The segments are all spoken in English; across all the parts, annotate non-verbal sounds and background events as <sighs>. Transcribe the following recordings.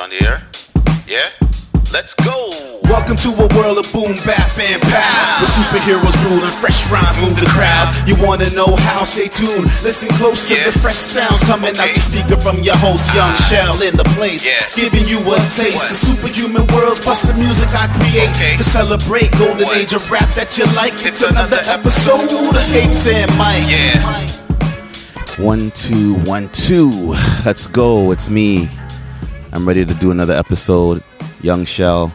on the air? Yeah? Let's go! Welcome to a world of boom, bap, and pow. Where superheroes rule and fresh rhymes move the crowd. You wanna know how? Stay tuned. Listen close to Yeah. the fresh sounds coming out Okay. your speaker from your host, Young ah. Shell, in the place. Yeah. Giving you a taste What? of superhuman worlds plus the music I create Okay. to celebrate golden What? age of rap that you like. It's, It's another, another episode of Capes and Mics. Yeah. One, two, one, two. Let's go. It's me. I'm ready to do another episode. Young Shell,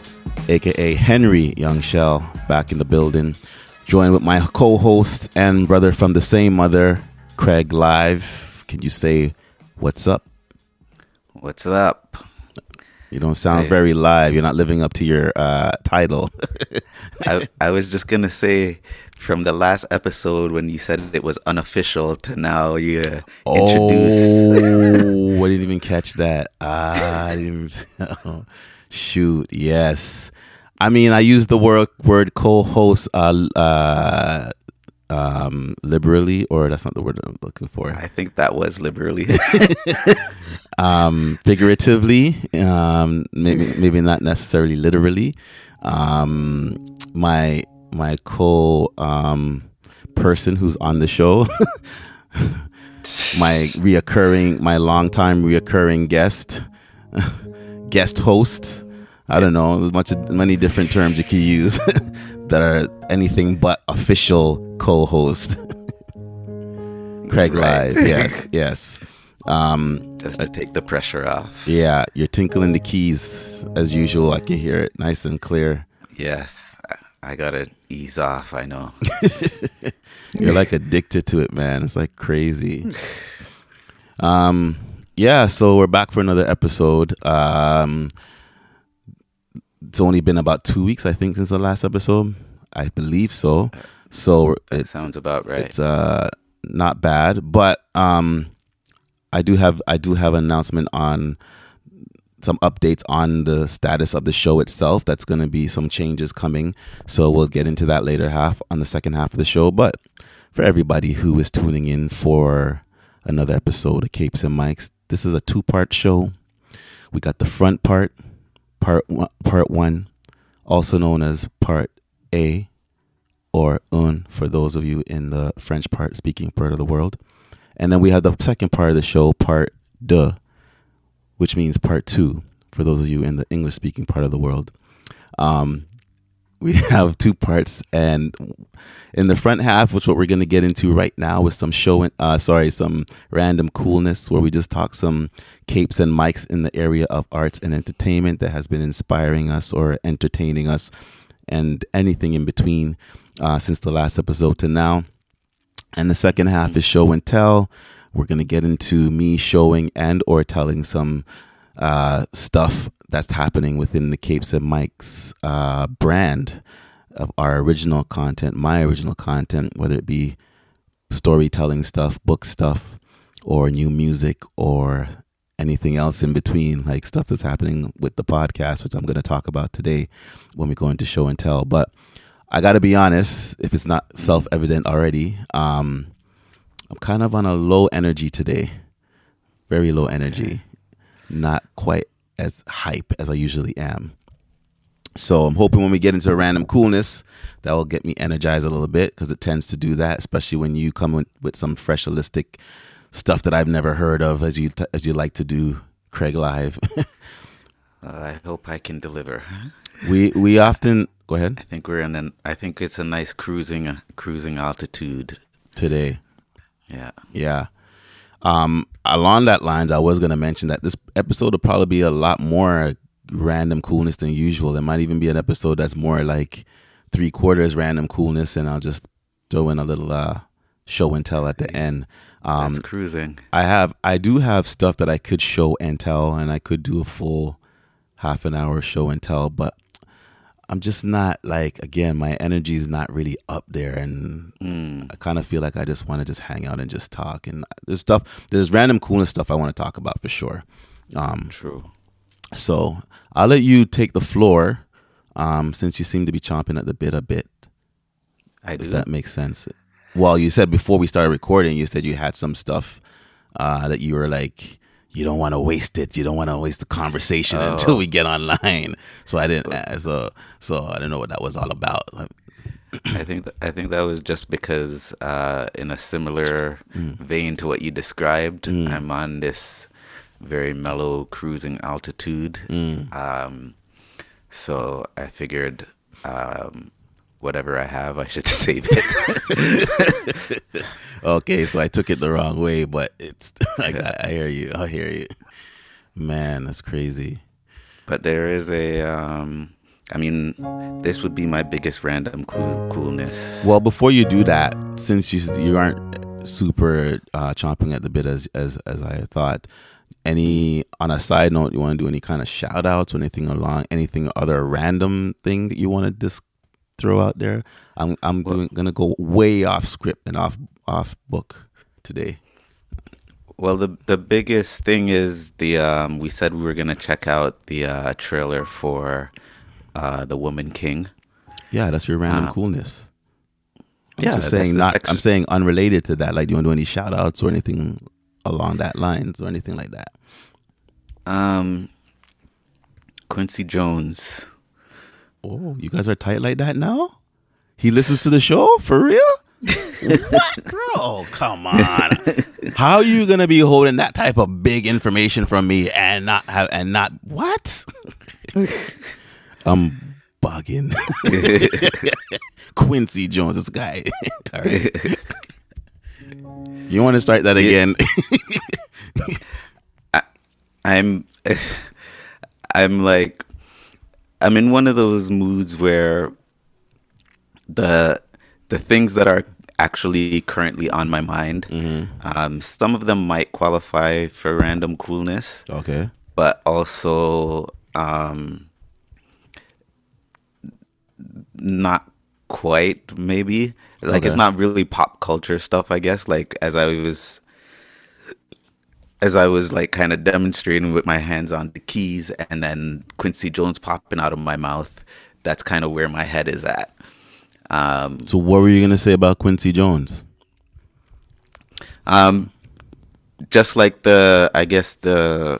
aka Henry Young Shell, back in the building. Joined with my co host and brother from the same mother, Craig Live. Can you say what's up? What's up? You don't sound Hey. very live. You're not living up to your uh, title. <laughs> I, I was just gonna say from the last episode when you said it was unofficial to now you uh, introduce. Oh, I didn't even catch that. Ah, I didn't even, <laughs> shoot. Yes, I mean I use the word word co-host uh, uh, um, liberally, or that's not the word I'm looking for. I think that was liberally. <laughs> Um, figuratively, um, maybe maybe not necessarily literally. Um, my my co um, person who's on the show. <laughs> my reoccurring, my longtime reoccurring guest, <laughs> guest host. I don't know, there's much many different terms you can use <laughs> that are anything but official co-host. Craig Right. Live, yes, yes. Um, just to take the pressure off. yeah, you're tinkling the keys as usual. I can hear it nice and clear. Yes, I, gotta ease off. I know. <laughs> You're like addicted to it, man. It's like crazy. Um, yeah. So we're back for another episode. Um, it's only been about two weeks, I think, since the last episode. I believe so. So it sounds about right. it's uh not bad, but um, I do have I do have an announcement on some updates on the status of the show itself. That's going to be some changes coming. So we'll get into that later half on the second half of the show. But for everybody who is tuning in for another episode of Capes and Mics, this is a two part show. We got the front part, part one, part one, also known as part A or un for those of you in the French part speaking part of the world. And then we have the second part of the show, part deux, which means part two for those of you in the English speaking part of the world. Um, we <laughs> have two parts, and in the front half, which what we're going to get into right now, with some show, and uh, sorry, some random coolness, where we just talk some capes and mics in the area of arts and entertainment that has been inspiring us or entertaining us, and anything in between uh, since the last episode to now. And the second half is show and tell. We're gonna get into me showing and or telling some uh, stuff that's happening within the Capes and Mics uh, brand of our original content, my original content, whether it be storytelling stuff, book stuff, or new music, or anything else in between, like stuff that's happening with the podcast, which I'm going to talk about today when we go into show and tell. But I got to be honest, if it's not self evident already, um, I'm kind of on a low energy today. Very low energy. Not quite as hype as I usually am. So I'm hoping when we get into a random coolness, that will get me energized a little bit because it tends to do that, especially when you come with, with some fresh, holistic stuff that I've never heard of, as you t- as you like to do, Craig Live. <laughs> Uh, I hope I can deliver. <laughs> we we often go ahead I think we're in an. I think it's a nice cruising uh, cruising altitude. today. Yeah. Yeah. Um, along that lines, I was gonna mention that this episode will probably be a lot more random coolness than usual. It might even be an episode that's more like three quarters random coolness, and I'll just throw in a little uh, show and tell at the end. Um, That's cruising. I have, I do have stuff that I could show and tell, and I could do a full half an hour show and tell, but I'm just not like again, my energy is not really up there, and Mm. I kind of feel like I just want to just hang out and just talk. And there's stuff, there's random coolness stuff I want to talk about for sure. Um, True. so I'll let you take the floor, um, since you seem to be chomping at the bit a bit. I do. If that makes sense. Well, you said before we started recording, you said you had some stuff uh, that you were like you don't want to waste it. You don't want to waste the conversation until we get online. So I didn't. Uh, so so I didn't know what that was all about. I think th- I think that was just because, uh, in a similar vein to what you described, I'm on this very mellow cruising altitude. Um, so I figured, um, whatever I have, I should <laughs> save it. <laughs> Okay, so I took it the wrong way, but it's like <laughs> I, I hear you. I hear you. Man, that's crazy. but there is a, um, I mean, this would be my biggest random cool- coolness. Well, before you do that, since you you aren't super uh, chomping at the bit as as as I thought, any on a side note, you want to do any kind of shout outs or anything along anything other random thing that you want to just throw out there? I'm I'm doing gonna go way off script and off off book today. Well, the the biggest thing is the um, we said we were gonna check out the uh, trailer for uh, the Woman King. Yeah, that's your random Uh, coolness. I'm yeah, just saying not. section. I'm saying unrelated to that. Like, do you want to do any shout outs or anything along that lines or anything like that? Um, Quincy Jones. Oh, you guys are tight like that now? He listens to the show for real? what, girl? Oh, come on. <laughs> How are you gonna be holding that type of big information from me and not have and not what? I'm bugging. <laughs> Quincy Jones, this guy. <laughs> All right. You want to start that again? I'm I'm like I'm in one of those moods where the the things that are actually currently on my mind, um, some of them might qualify for random coolness. okay. but also um not quite maybe like it's not really pop culture stuff i guess like as i was as i was like kind of demonstrating with my hands on the keys and then quincy jones popping out of my mouth that's kind of where my head is at um So what were you gonna say about Quincy Jones? um just like the i guess the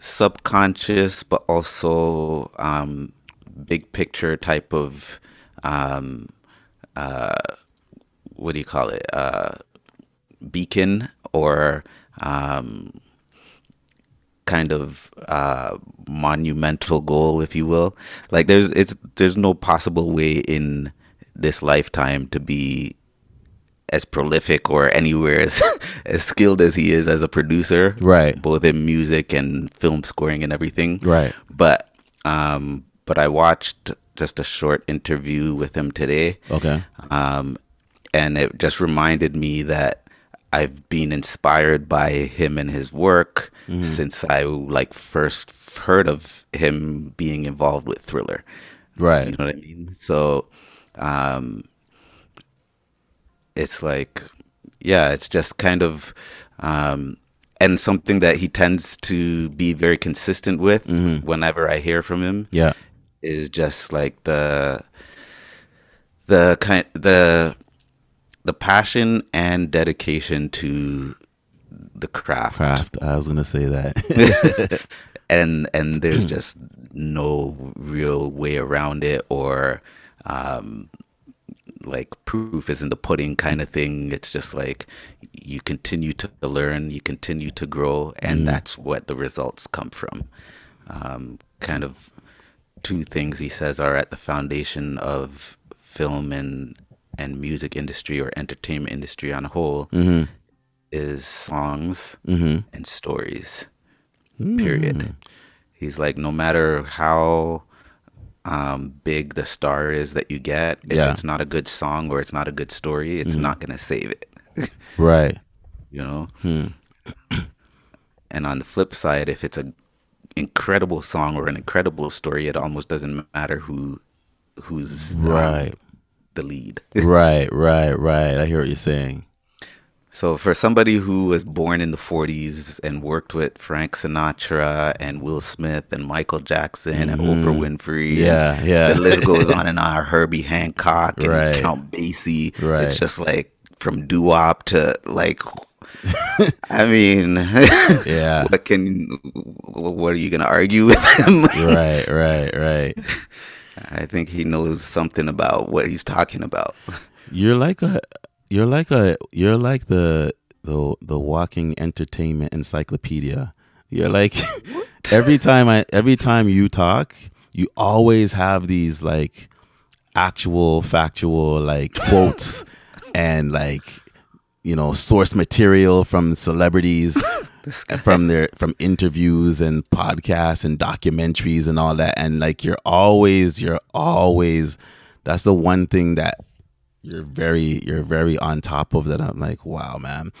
subconscious but also um big picture type of um uh what do you call it uh beacon or um kind of uh monumental goal if you will like there's it's there's no possible way in this lifetime to be as prolific or anywhere as <laughs> as skilled as he is as a producer Right. both in music and film scoring and everything Right. but um but i watched just a short interview with him today Okay. um, and it just reminded me that I've been inspired by him and his work since I like first heard of him being involved with Thriller. Right. You know what I mean? So, um, it's like, yeah, it's just kind of, um, and something that he tends to be very consistent with whenever I hear from him Yeah. is just like the the kind the the passion and dedication to the craft, Craft. I was gonna say that. <laughs> <laughs> and and there's just no real way around it or um like proof is in the pudding kind of thing it's just like you continue to learn you continue to grow and that's what the results come from um kind of two things he says are at the foundation of film and and music industry or entertainment industry on a whole mm-hmm. is songs mm-hmm. and stories hmm. period. He's like no matter how um, big the star is that you get if Yeah. it's not a good song or it's not a good story it's mm-hmm. not going to save it. <laughs> Right. you know? Hmm. <clears throat> And on the flip side if it's a incredible song or an incredible story it almost doesn't matter who who's um, Right. The lead right. Right. Right. I hear what you're saying. so for somebody who was born in the 40s and worked with frank sinatra and will smith and michael jackson and oprah winfrey Mm-hmm. Yeah, yeah. the list goes on and on herbie hancock and Right. count basie Right. it's just like from doo-wop to like <laughs> I mean, <laughs> Yeah. what can what are you gonna argue with him? right, right, right. <laughs> I think he knows something about what he's talking about. You're like a you're like a you're like the the the walking entertainment encyclopedia. You're like <laughs> every time I every time you talk, you always have these like actual factual like <laughs> quotes and like you know source material from celebrities <laughs> <laughs> from their from interviews and podcasts and documentaries and all that. And like you're always you're always that's the one thing that you're very you're very on top of that i'm like wow man.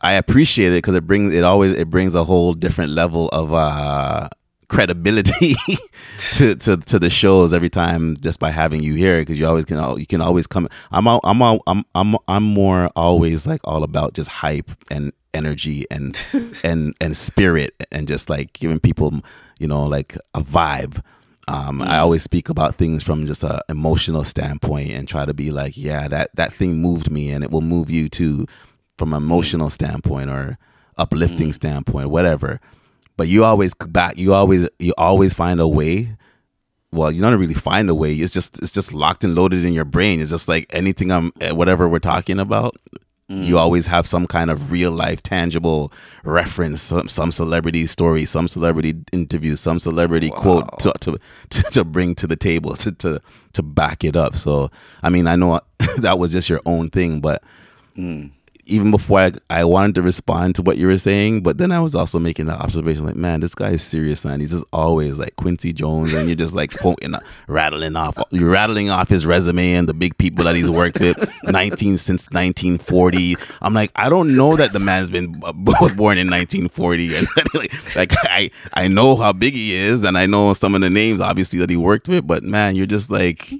I appreciate it because it brings it always it brings a whole different level of uh credibility <laughs> to, to to the shows every time just by having you here because you always can you can always come i'm all, i'm all, i'm i'm i'm more always like all about just hype and energy and <laughs> and and spirit and just like giving people you know like a vibe um, I always speak about things from just a emotional standpoint and try to be like, yeah, that that thing moved me, and it will move you too, from an emotional standpoint or uplifting standpoint, whatever. But you always back, you always you always find a way. Well, you don't really find a way. It's just it's just locked and loaded in your brain. It's just like anything I'm eh, whatever we're talking about. You mm. always have some kind of real life, tangible reference, some, some celebrity story, some celebrity interview, some celebrity quote to, to, <laughs> to, to bring to the table to, to, to back it up. So, I mean, I know <laughs> that was just your own thing, but mm. Even before I, I wanted to respond to what you were saying, but then I was also making the observation like, man, this guy is serious, man. He's just always like Quincy Jones, and you're just like quoting, uh, rattling off, you're rattling off his resume and the big people that he's worked with, <laughs> 19 since 1940. I'm like, I don't know that the man's been uh, <laughs> was born in 1940, and <laughs> like I I know how big he is, and I know some of the names obviously that he worked with, but man, you're just like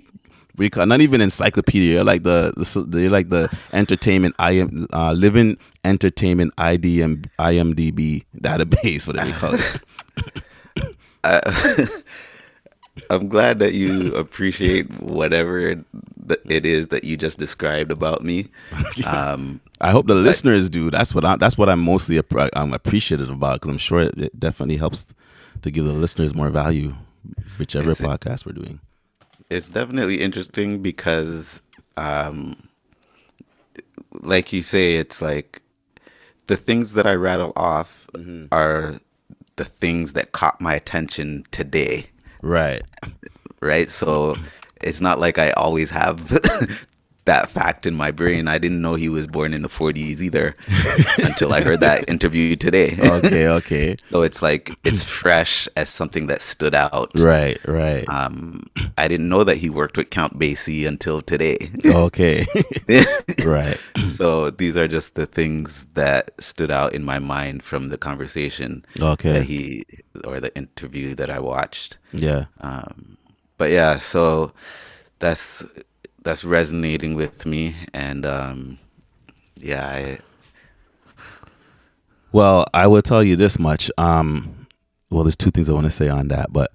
we call not even encyclopedia. You're like the, the you're like the entertainment I am uh, living entertainment IDM IMDb database, whatever you call it. <laughs> <laughs> I'm glad that you appreciate whatever it is that you just described about me. <laughs> Um, I hope the listeners do. That's what I, that's what I'm mostly I'm appreciative about because I'm sure it, it definitely helps to give the listeners more value, whichever podcast we're doing. It's definitely interesting because, um, like you say, it's like the things that I rattle off are the things that caught my attention today. Right. <laughs> right? So it's not like I always have <laughs> that fact in my brain. I didn't know he was born in the 40s either <laughs> until I heard that interview today. <laughs> Okay. Okay. so it's like it's fresh as something that stood out. right. Right. Um, I didn't know that he worked with Count Basie until today. <laughs> okay. right. so these are just the things that stood out in my mind from the conversation Okay. that he or the interview that I watched. Yeah. um, but yeah so that's that's resonating with me and um, yeah I, Well, I will tell you this much. Um, well, there's two things I want to say on that, but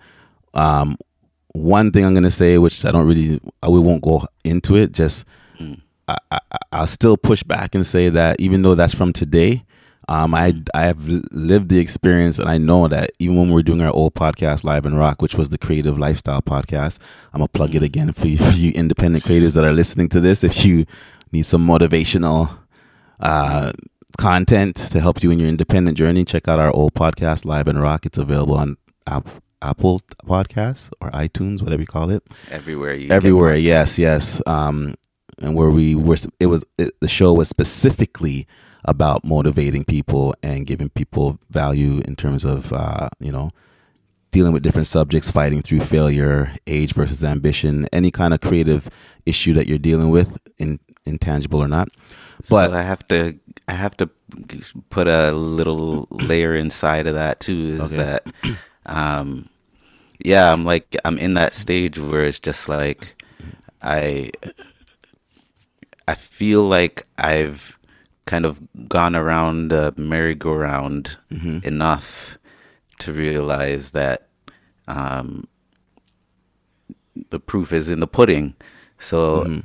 um, one thing I'm going to say, which I don't really, I we won't go into it. Just I, I, I'll still push back and say that even though that's from today, um, I I have lived the experience, and I know that even when we we're doing our old podcast, Live and Rock, which was the Creative Lifestyle podcast, I'm gonna plug it again for you, for <laughs> you independent creators that are listening to this. If you need some motivational uh, content to help you in your independent journey, check out our old podcast, Live and Rock. It's available on App, Apple Podcasts or iTunes, whatever you call it. everywhere you Everywhere, yes, yes. Um, and where we were, it was it, the show was specifically about motivating people and giving people value in terms of uh, you know dealing with different subjects, fighting through failure, age versus ambition, any kind of creative issue that you're dealing with, in, intangible or not. But so I have to I have to put a little layer inside of that too is Okay. that um yeah I'm like I'm in that stage where it's just like I I feel like I've kind of gone around the merry-go-round enough to realize that um the proof is in the pudding so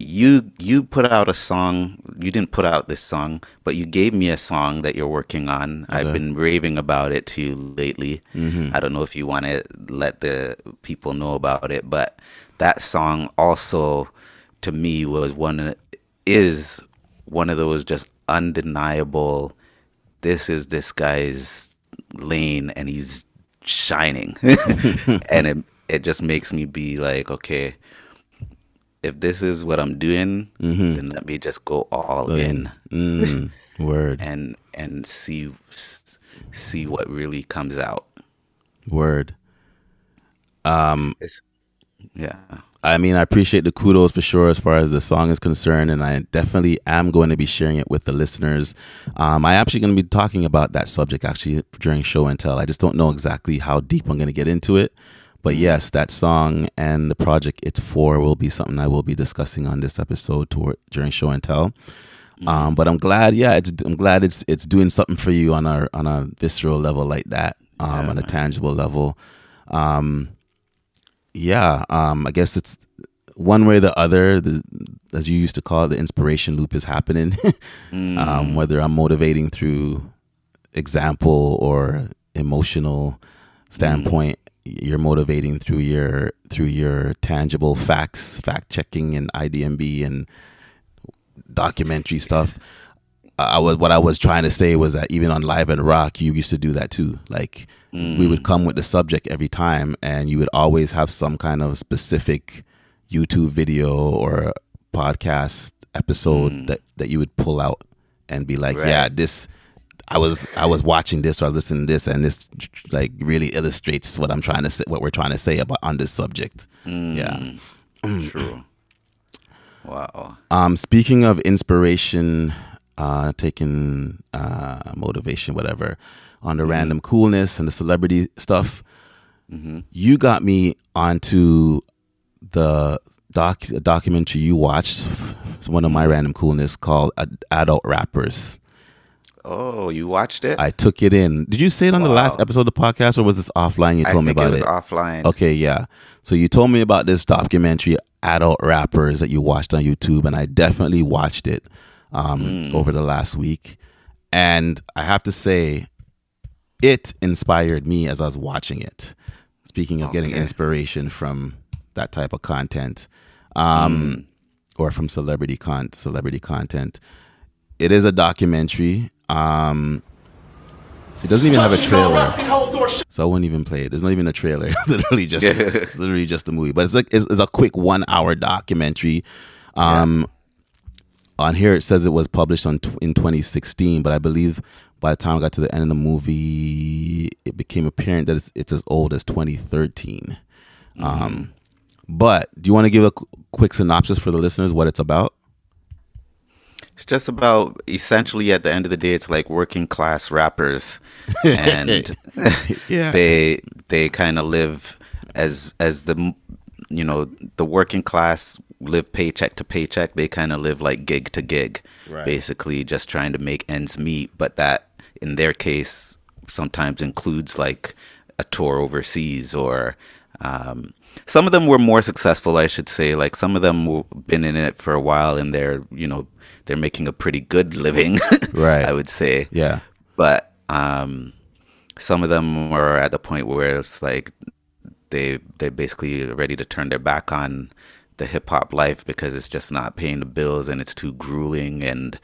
you you put out a song. You didn't put out this song, but you gave me a song that you're working on. I've been raving about it to you lately. Mm-hmm. I don't know if you want to let the people know about it, but that song also to me was one is one of those just undeniable. This is this guy's lane, and he's shining, <laughs> and it it just makes me be like, okay, if this is what I'm doing, then let me just go all in Mm, <laughs> word, and and see see what really comes out. word. It's, yeah. I mean, I appreciate the kudos for sure as far as the song is concerned, and I definitely am going to be sharing it with the listeners. Um, I actually going to be talking about that subject actually during show and tell. I just don't know exactly how deep I'm going to get into it, but yes, that song and the project it's for will be something I will be discussing on this episode toward, during show and tell. Um, but I'm glad, yeah, it's I'm glad it's it's doing something for you on a on a visceral level like that, um, on a tangible level. Um, yeah, um, I guess it's one way or the other. The, as you used to call it, the inspiration loop is happening. <laughs> um, whether I'm motivating through example or emotional standpoint, you're motivating through your through your tangible facts, fact checking, and IDMB and documentary stuff. I was what I was trying to say was that even on Live and Rock, you used to do that too. Like we would come with the subject every time, and you would always have some kind of specific YouTube video or podcast episode that that you would pull out and be like, Right. yeah, this. I was I was watching this or I was listening to this, and this like really illustrates what I'm trying to say, what we're trying to say about on this subject. Yeah. <clears throat> True. Wow. Um, speaking of inspiration, uh, taking uh, motivation, whatever, on the mm-hmm. random coolness and the celebrity stuff, mm-hmm. you got me onto the doc documentary you watched. It's one of my random coolness called Ad- Adult Rappers. Oh, you watched it? I took it in. Did you say it on the last episode of the podcast, or was this offline? You told me about it it. was offline. Okay, yeah. So you told me about this documentary, Adult Rappers, that you watched on YouTube, and I definitely watched it um, hmm. over the last week. And I have to say, it inspired me as I was watching it. Speaking of getting inspiration from that type of content, um, or from celebrity con celebrity content, it is a documentary. Um, it doesn't even have a trailer. So I wouldn't even play it. There's not even a trailer. <laughs> It's literally just it's literally just a movie. But it's like it's, it's a quick one hour documentary. Um, On here it says it was published on tw- in 2016, but I believe by the time I got to the end of the movie, it became apparent that it's, it's as old as 2013. Um, but do you want to give a qu- quick synopsis for the listeners what it's about? It's just about essentially at the end of the day, it's like working class rappers, <laughs> and <laughs> Yeah. they they kind of live as as the you know the working class live paycheck to paycheck. They kind of live like gig to gig, Right. basically just trying to make ends meet. But that in their case sometimes includes like a tour overseas or um, some of them were more successful i should say like some of them were been in it for a while and they're you know they're making a pretty good <laughs> living Right. i would say Yeah. but um, some of them are at the point where it's like they they're basically ready to turn their back on the hip hop life because it's just not paying the bills and it's too grueling and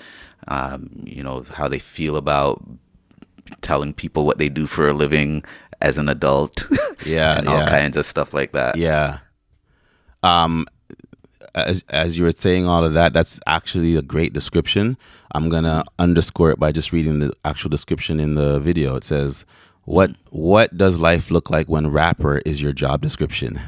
um, you know how they feel about telling people what they do for a living as an adult <laughs> Yeah, and all yeah. kinds of stuff like that Yeah. Um, as as you were saying all of that, that's actually a great description. I'm gonna underscore it by just reading the actual description in the video. It says, "What what does life look like when rapper is your job description?"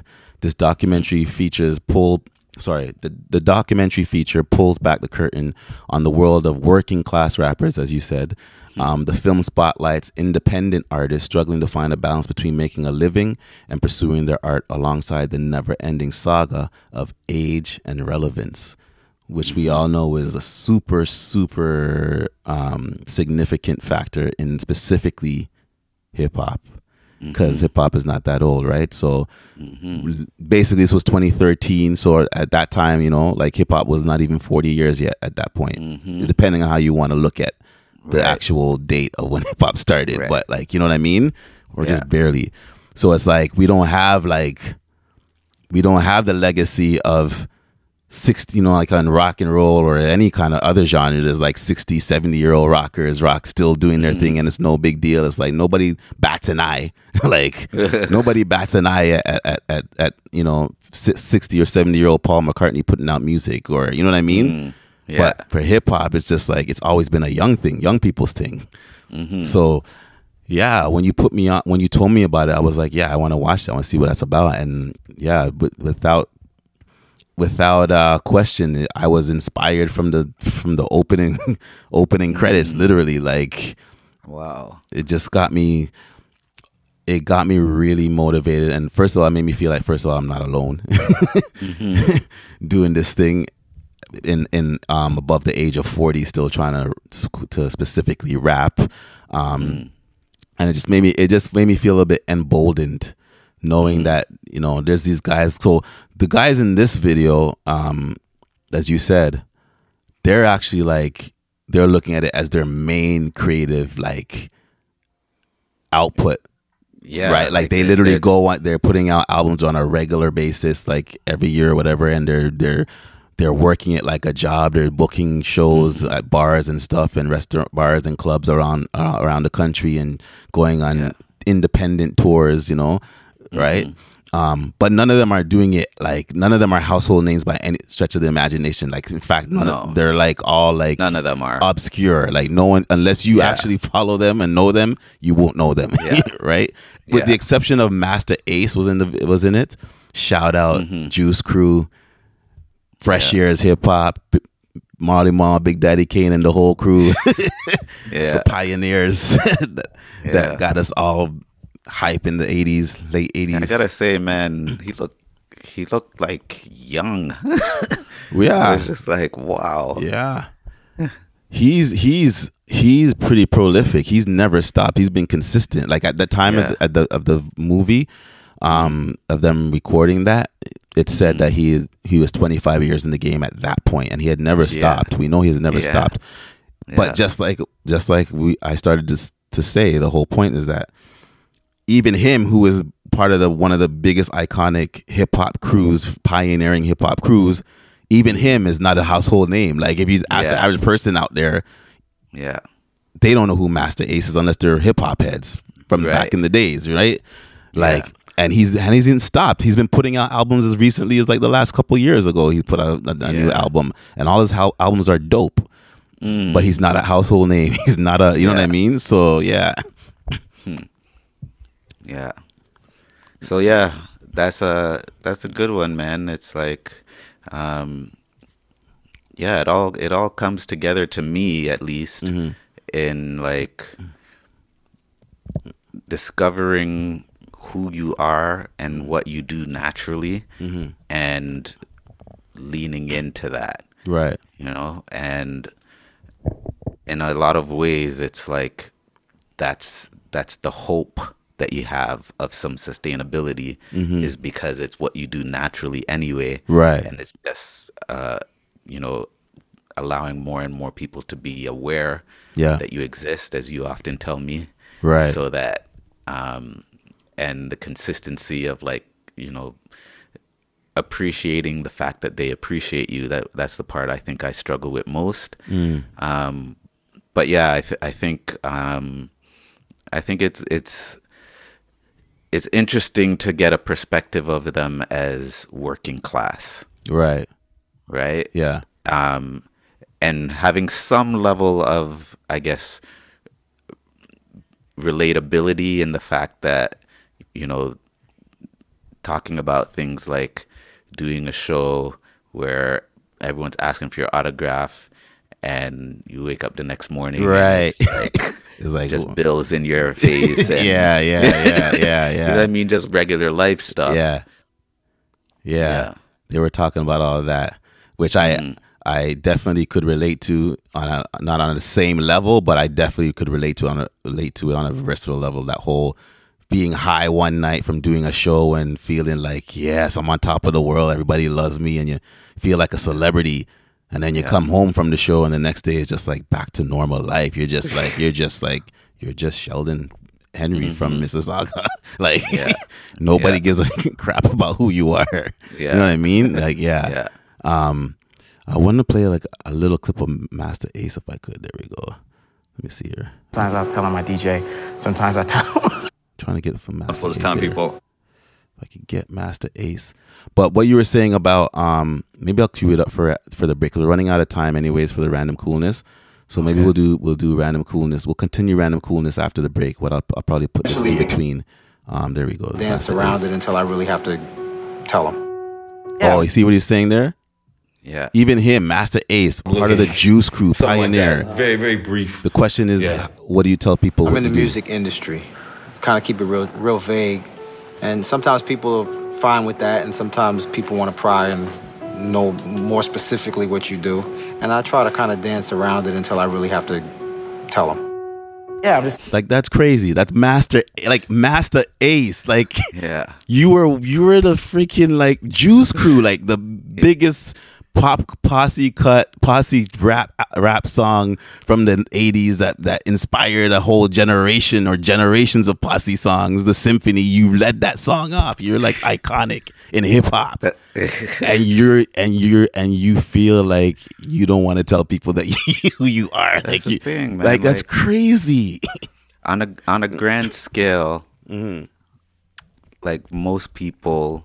This documentary features pull. Sorry, the, the documentary feature pulls back the curtain on the world of working class rappers, as you said. Um, the film spotlights independent artists struggling to find a balance between making a living and pursuing their art alongside the never ending saga of age and relevance, which we all know is a super, super um, significant factor in specifically hip hop. because hip hop is not that old, right? So basically, this was 2013. So at that time, you know, like hip hop was not even 40 years yet at that point, depending on how you want to look at the Right. actual date of when <laughs> hip hop started. Right. But like, you know what I mean? Or Yeah. just barely. So it's like we don't have like we don't have the legacy of 60 you know like on rock and roll or any kind of other genre there's like 60 70 year old rockers rock still doing their thing mm. and it's no big deal it's like nobody bats an eye <laughs> like <laughs> nobody bats an eye at, at, at, at you know 60 or 70 year old paul mccartney putting out music or you know what i mean mm. Yeah. but for hip-hop it's just like it's always been a young thing young people's thing. Mm-hmm. So yeah when you put me on when you told me about it i was like yeah i want to watch that i want to see what that's about. And yeah but without without uh question i was inspired from the from the opening <laughs> opening credits mm-hmm. literally. Like wow. it just got me it got me really motivated. And first of all it made me feel like first of all i'm not alone. <laughs> Mm-hmm. Doing this thing in in um above the age of 40 still trying to to specifically rap um and it just made me it just made me feel a little bit emboldened knowing that you know there's these guys so the guys in this video um as you said they're actually like they're looking at it as their main creative like output. Yeah. right? Like, they literally go on they're putting out albums on a regular basis like every year or whatever and they're they're they're working it like a job they're booking shows Mm-hmm. at bars and stuff and restaurant bars and clubs around uh, around the country and going on Yeah. independent tours you know right Mm-hmm. um but none of them are doing it like none of them are household names by any stretch of the imagination like in fact none No. of, they're like all like None of them are. obscure. Like no one, unless you Yeah. actually follow them and know them, you won't know them. Yeah. <laughs> right. With the exception of Masta Ace was in the was in it. Shout out Juice Crew, Fresh. Yeah. Years Hip Hop, Marley Marl, Big Daddy Kane, and the whole crew, <laughs> yeah. the pioneers <laughs> that, Yeah. that got us all hype in the '80s, late '80s. I gotta say, man, he looked he looked like young. <laughs> Yeah, was just like, wow. Yeah. He's he's he's pretty prolific. He's never stopped. He's been consistent. Like at the time Yeah. of, the, at the of the movie, um, of them recording that, it said that he he was 25 years in the game at that point, and he had never Yeah. stopped. We know he's never Yeah. stopped. Yeah. But just like just like we, I started to to say, the whole point is that even him, who is part of the one of the biggest iconic hip hop crews, pioneering hip hop crews, even him is not a household name. Like if you ask the average person out there, yeah. they don't know who Masta Ace is unless they're hip hop heads from back in the days, right? Like, Yeah. And he's and he's not stopped. He's been putting out albums as recently as like the last couple years ago. He put out a, a new album, and all his albums are dope. But he's not a household name. <laughs> He's not a, you know what I Mm. Mean? So yeah, Yeah. So yeah, that's a that's a good one, man. It's like um yeah, it all it all comes together to me at least in like discovering who you are and what you do naturally and leaning into that right, you know and in a lot of ways it's like that's that's the hope that you have of some sustainability is because it's what you do naturally anyway Right. and it's just uh you know allowing more and more people to be aware Yeah. that you exist as you often tell me Right. so that um and the consistency of like you know appreciating the fact that they appreciate you that that's the part I think I struggle with most. Um but yeah I th- I think um I think it's it's it's interesting to get a perspective of them as working class. Right, right? Yeah, um, and having some level of, I guess, relatability in the fact that, you know, talking about things like doing a show where everyone's asking for your autograph and you wake up the next morning and Right. it's like <laughs> it's like just bills in your face <laughs> and yeah, yeah, yeah, <laughs> yeah, you know yeah, I mean just regular life stuff yeah, yeah. Yeah. They were talking about all of that, which I Mm. I definitely could relate to on a not on the same level, but I definitely could relate to on a relate to it on a visceral level. That whole being high one night from doing a show and feeling like yes i'm on top of the world. Everybody loves me and you feel like a celebrity. And then you come home from the show and the next day is just like back to normal life. You're just like you're <laughs> just like you're just sheldon henry from mississauga. <laughs> Like <laughs> nobody Yeah. gives a crap about who you are. You know what i mean? Like yeah, Yeah. um i want to play like a little clip of masta ace if i could. There we go. Let me see here. Sometimes I was telling my DJ. Sometimes I tell. Trying to get it from master That's what it's ace telling people. if I could get Masta Ace. But what you were saying about um maybe I'll cue it up for for the break. we're running out of time anyways for the random coolness. So maybe we'll do we'll do random coolness. We'll continue random coolness after the break. What I'll, I'll probably put this in between. Um, there we go. dance Master around Ace. it until I really have to tell them. Oh, you see what he's saying there? Yeah. Even him, Masta Ace, part of the Juice Crew, Something like pioneer. that. Very, very brief. the question is, Yeah. what do you tell people? I'm in the to do? music industry. Kind of keep it real, real vague, and sometimes people are fine with that, and sometimes people want to pry and know more specifically what you do. And I try to kind of dance around it until I really have to tell them. yeah, I'm just Like that's crazy. That's Master, like Masta Ace. Like Yeah. you were you were the freaking like Juice Crew, like the biggest pop posse cut posse rap rap song from the 80s that that inspired a whole generation or generations of posse songs the symphony you led that song off. You're like iconic in hip hop <laughs> and you're and you're and you feel like you don't want to tell people that <laughs> you, who you are. Like the you, thing, man, like that's crazy. on a on a grand scale, <laughs> Mm-hmm. like most people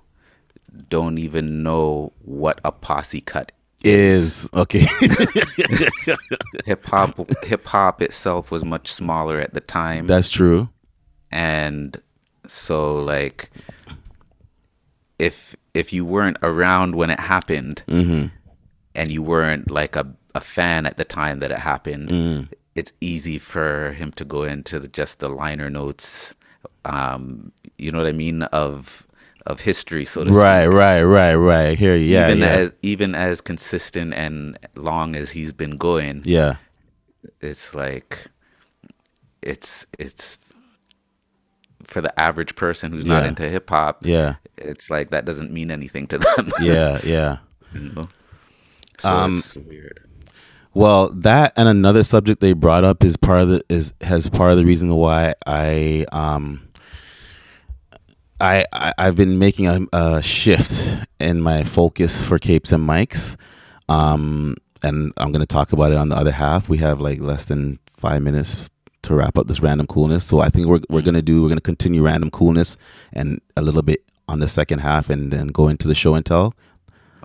don't even know what a posse cut is okay <laughs> hip hop. Hip hop itself was much smaller at the time, that's true and so like if if you weren't around when it happened, Mm-hmm. and you weren't like a a fan at the time that it happened, Mm. it's easy for him to go into the, just the liner notes. Um, you know what I mean of of history, so to right speak. right right right hear you yeah even yeah as even as consistent and long as he's been going, yeah it's like it's it's for the average person who's not into hip hop. yeah it's like that doesn't mean anything to <laughs> them. yeah yeah <laughs> you know? So Um, it's weird. Well, that and another subject they brought up is part of the is has part of the reason why I um I, I I've been making a, a shift in my focus for capes and mics, um, and I'm gonna talk about it on the other half. We have like less than five minutes to wrap up this random coolness, so I think we're we're gonna do we're gonna continue random coolness and a little bit on the second half, and then go into the show and tell.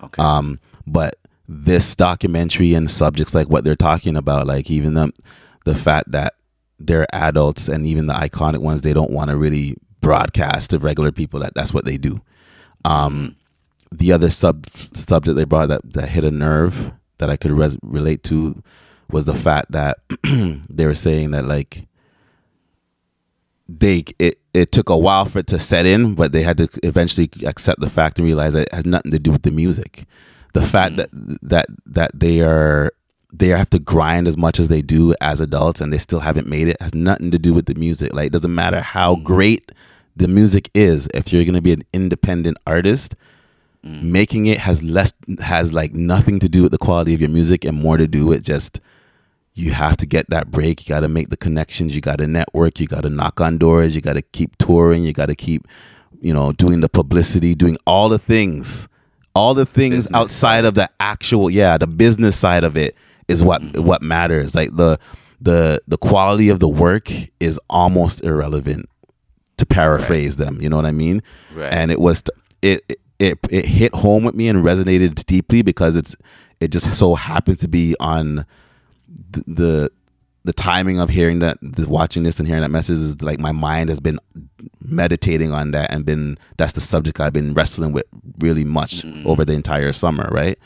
Okay. Um, but this documentary and subjects like what they're talking about, like even the the fact that they're adults and even the iconic ones, they don't want to really broadcast to regular people that that's what they do. Um, the other sub subject they brought that that hit a nerve that I could res- relate to was the fact that <clears throat> they were saying that like they it it took a while for it to set in, but they had to eventually accept the fact and realize that it has nothing to do with the music. The fact that that that they are they have to grind as much as they do as adults and they still haven't made it has nothing to do with the music. Like it doesn't matter how great the music is if you're going to be an independent artist mm. making it has less has like nothing to do with the quality of your music and more to do with just you have to get that break. You got to make the connections. You got to network. You got to knock on doors. You got to keep touring. You got to keep, you know, doing the publicity, doing all the things, all the things Business outside of the actual, yeah, the business side of it is what mm-hmm. what matters. Like the the the quality of the work is almost irrelevant to paraphrase them. You know what I mean? Right. And it was it it it hit home with me and resonated deeply because it's it just so happens to be on the the, the timing of hearing that the, watching this and hearing that message is like my mind has been meditating on that and been that's the subject I've been wrestling with really much mm-hmm. over the entire summer, right?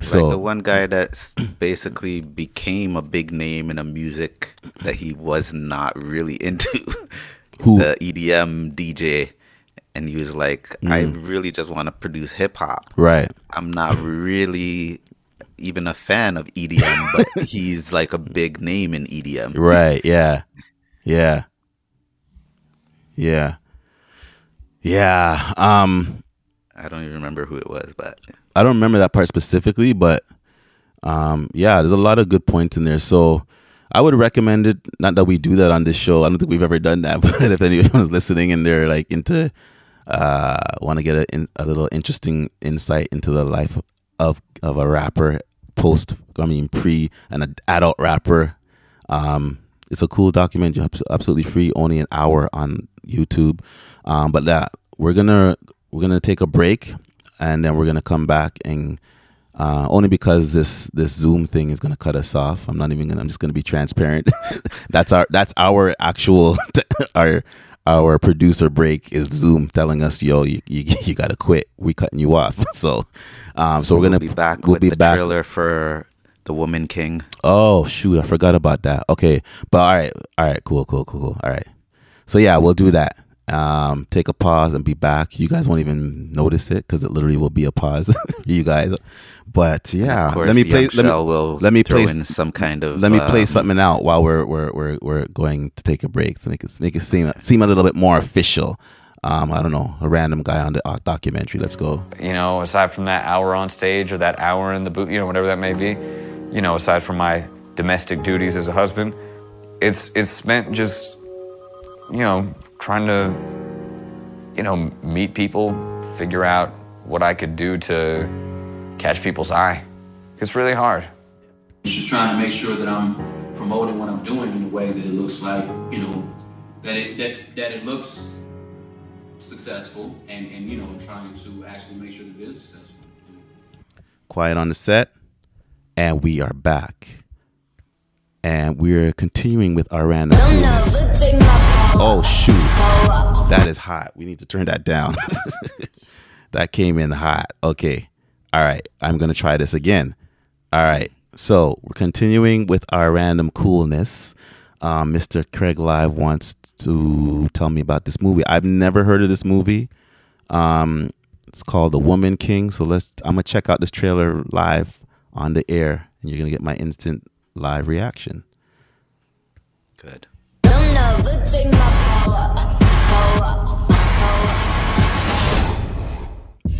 So like the one guy that basically became a big name in a music that he was not really <laughs> into. Who? The EDM DJ. And he was like, I Mm. really just want to produce hip hop. right. I'm not really even a fan of EDM, <laughs> but he's like a big name in EDM. Right. Yeah. Yeah. Yeah. Yeah. Um, I don't even remember who it was, but I don't remember that part specifically, but um, yeah, there's a lot of good points in there. So I would recommend it. Not that we do that on this show. I don't think we've ever done that. <laughs> But if anyone's listening and they're like into, uh, want to get a, in, a little interesting insight into the life of of a rapper post, I mean pre an adult rapper, um, it's a cool documentary. abs- Absolutely free, only an hour on YouTube. Um, but that we're gonna we're gonna take a break, and then we're gonna come back and uh, only because this this Zoom thing is gonna cut us off. I'm not even gonna. I'm just gonna be transparent. <laughs> that's our that's our actual <laughs> our our producer break is Zoom telling us, "Yo, you you, <laughs> you gotta quit. We cutting you off." So, um, so, we're gonna we'll be back We'll with be the back. trailer for The Woman King. Oh shoot, I forgot about that. Okay, but all right, all right, cool, cool, cool, cool. All right, so yeah, we'll do that. Um, take a pause and be back. You guys won't even notice it because it literally will be a pause <laughs> for you guys. But yeah, course, let me play. Let me, will let me play. in some kind of. let me play um, something out while we're we're we're we're going to take a break to make it make it seem seem a little bit more official. Um, I don't know, a random guy on the uh, documentary. Let's go. you know, aside from that hour on stage or that hour in the booth, you know, whatever that may be, you know, aside from my domestic duties as a husband, it's it's spent just, you know, trying to, you know, meet people, figure out what I could do to catch people's eye. It's really hard. Just trying to make sure that I'm promoting what I'm doing in a way that it looks like, you know, that it that that it looks successful and, and you know, trying to actually make sure that it is successful. quiet on the set and we are back and we're continuing with our random coolness. Oh shoot. That is hot. We need to turn that down. <laughs> That came in hot. Okay. All right. I'm gonna try this again. All right. So we're continuing with our random coolness. Um, mr craig live wants to tell me about this movie. I've never heard of this movie. Um, it's called The Woman King. So let's. I'm gonna check out this trailer live on the air, and you're gonna get my instant live reaction. Good.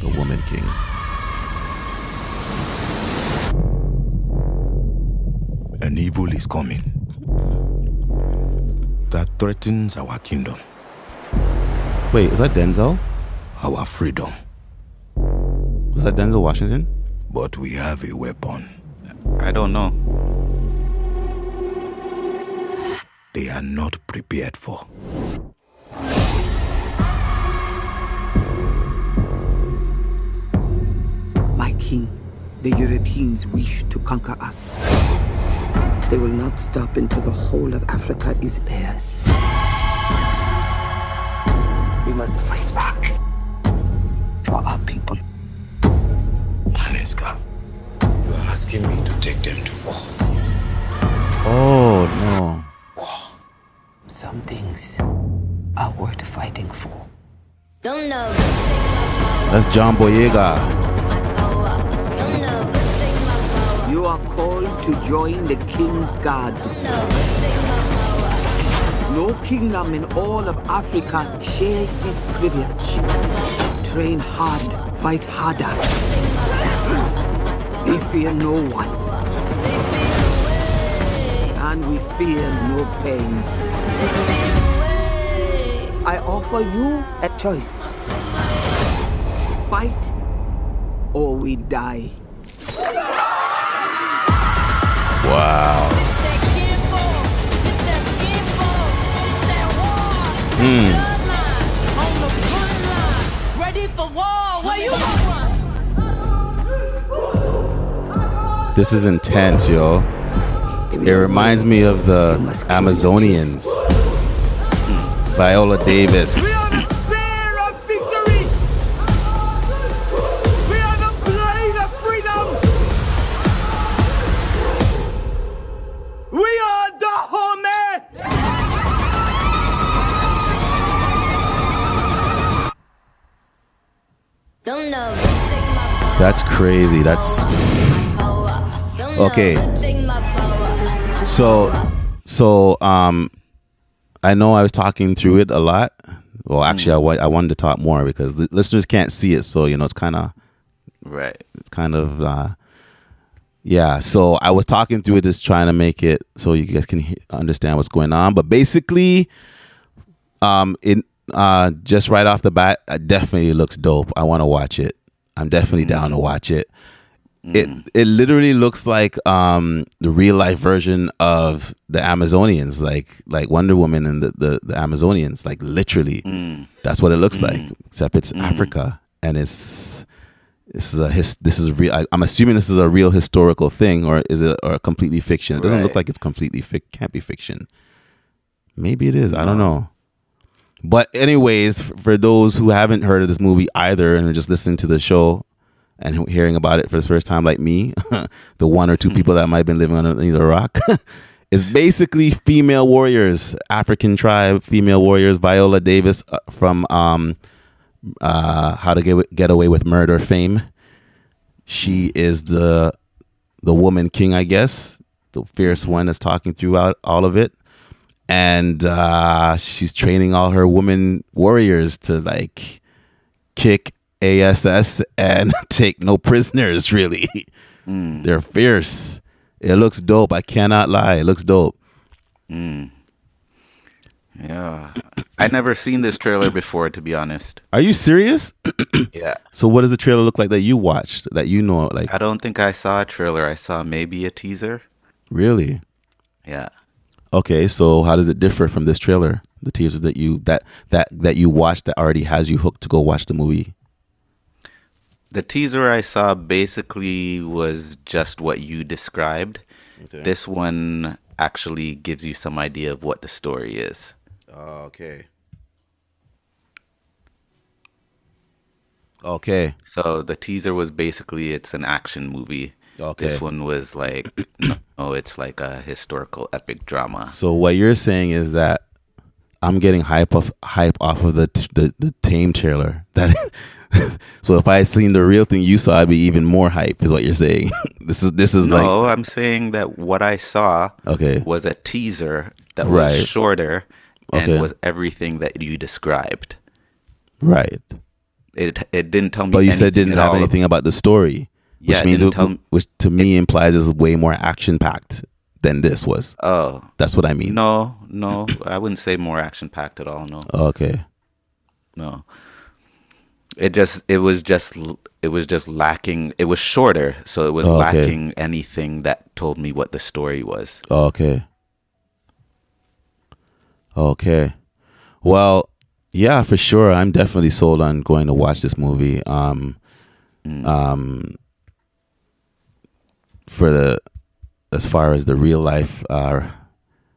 The Woman King. An evil is coming that threatens our kingdom, Wait, is that Denzel? our freedom. Was that Denzel Washington? But we have a weapon. I don't know. They are not prepared for. My king, the Europeans wish to conquer us. They will not stop until the whole of Africa is theirs. We must fight back for our people. Nanisca, you are asking me to take them to war. Oh no. Some things are worth fighting for. That's John Boyega. You are called to join the king's guard. No kingdom in all of Africa shares this privilege. Train hard, fight harder. We fear no one. And we fear no pain. I offer you a choice. Fight or we die. Wow. Ready for war? Where you This is intense, yo. It reminds me of the Amazonians. Viola Davis. Spear of victory! We are the blade of freedom! We are the homie! That's crazy. That's okay. So, so um, I know I was talking through it a lot. Well, actually, I wa- I wanted to talk more because the listeners can't see it, so you know it's kind of Right. it's kind of uh yeah so i was talking through it just trying to make it so you guys can he- understand what's going on but basically um it uh just right off the bat it definitely looks dope. I want to watch it. I'm definitely down to watch it it mm. it literally looks like um the real life version of the amazonians like like wonder woman and the the, the amazonians like literally. Mm. That's what it looks mm. like except it's africa and it's this is a his, this is real I, i'm assuming this is a real historical thing or is it or completely fiction? It doesn't look like it's completely fic can't be fiction. Maybe it is i don't know. But anyways for those who haven't heard of this movie either and are just listening to the show and hearing about it for the first time like me <laughs> the one or two people that might have been living underneath a rock <laughs> is basically female warriors african tribe female warriors viola davis uh, from um uh, How to Get Get Away with Murder fame. She is the the woman king, I guess, the fierce one that's talking throughout all of it, and uh, she's training all her women warriors to like kick ass and <laughs> take no prisoners. Really, mm. they're fierce. It looks dope. I cannot lie. It looks dope. Mm. Yeah. I never seen this trailer before, to be honest. Are you serious? <coughs> Yeah. So, what does the trailer look like that you watched that you know? Like, I don't think I saw a trailer. I saw maybe a teaser. really? Yeah. Okay, so how does it differ from this trailer? The teaser that you that that that you watched that already has you hooked to go watch the movie. The teaser I saw basically was just what you described. Okay. This one actually gives you some idea of what the story is. Oh, okay. Okay. So the teaser was basically it's an action movie. Okay. This one was like <clears throat> oh, it's like a historical epic drama. So what you're saying is that I'm getting hype off hype off of the the, the tame trailer. <laughs> That <laughs> so if I had seen the real thing you saw, I'd be even more hype. Is what you're saying? <laughs> this is this is no, like I'm saying that what I saw Okay. was a teaser that Right. was shorter and Okay. was everything that you described. right. It it didn't tell me. But you said it didn't have anything about the story, which Yeah, means it, which to me implies is way more action packed than this was. Oh, That's what I mean. no, no, I wouldn't say more action packed at all. No, Okay. no. It just it was just it was just lacking. It was shorter, so it was Okay. lacking anything that told me what the story was. Okay. Okay. Well, yeah, for sure. I'm definitely sold on going to watch this movie. Um, um, for the as far as the real life uh,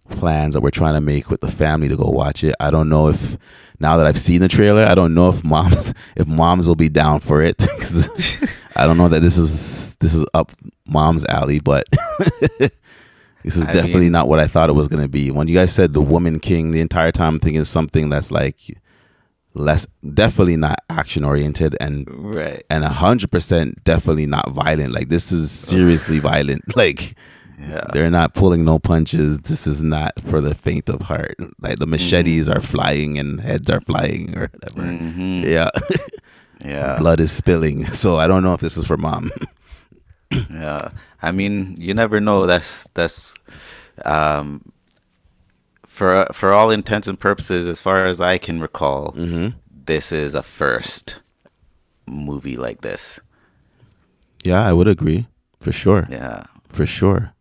plans that we're trying to make with the family to go watch it. I don't know if now that I've seen the trailer, I don't know if moms <laughs> if moms will be down for it. <laughs> <laughs> I don't know that this is this is up mom's alley, but this is I definitely mean- not what I thought it was gonna be. When you guys said the woman king, the entire time I'm thinking something that's like less definitely not action oriented and Right. and a hundred percent definitely not violent. Like this is seriously <sighs> violent. Like Yeah. they're not pulling no punches. This is not for the faint of heart. Like the machetes Mm-hmm. are flying and heads are flying or whatever. Mhm. Yeah. <laughs> Yeah. <laughs> Blood is spilling. So I don't know if this is for mom. <coughs> Yeah, I mean, you never know. That's that's um, for for all intents and purposes, as far as I can recall, Mm-hmm. this is a first movie like this. yeah, I would agree. For sure. Yeah, For sure.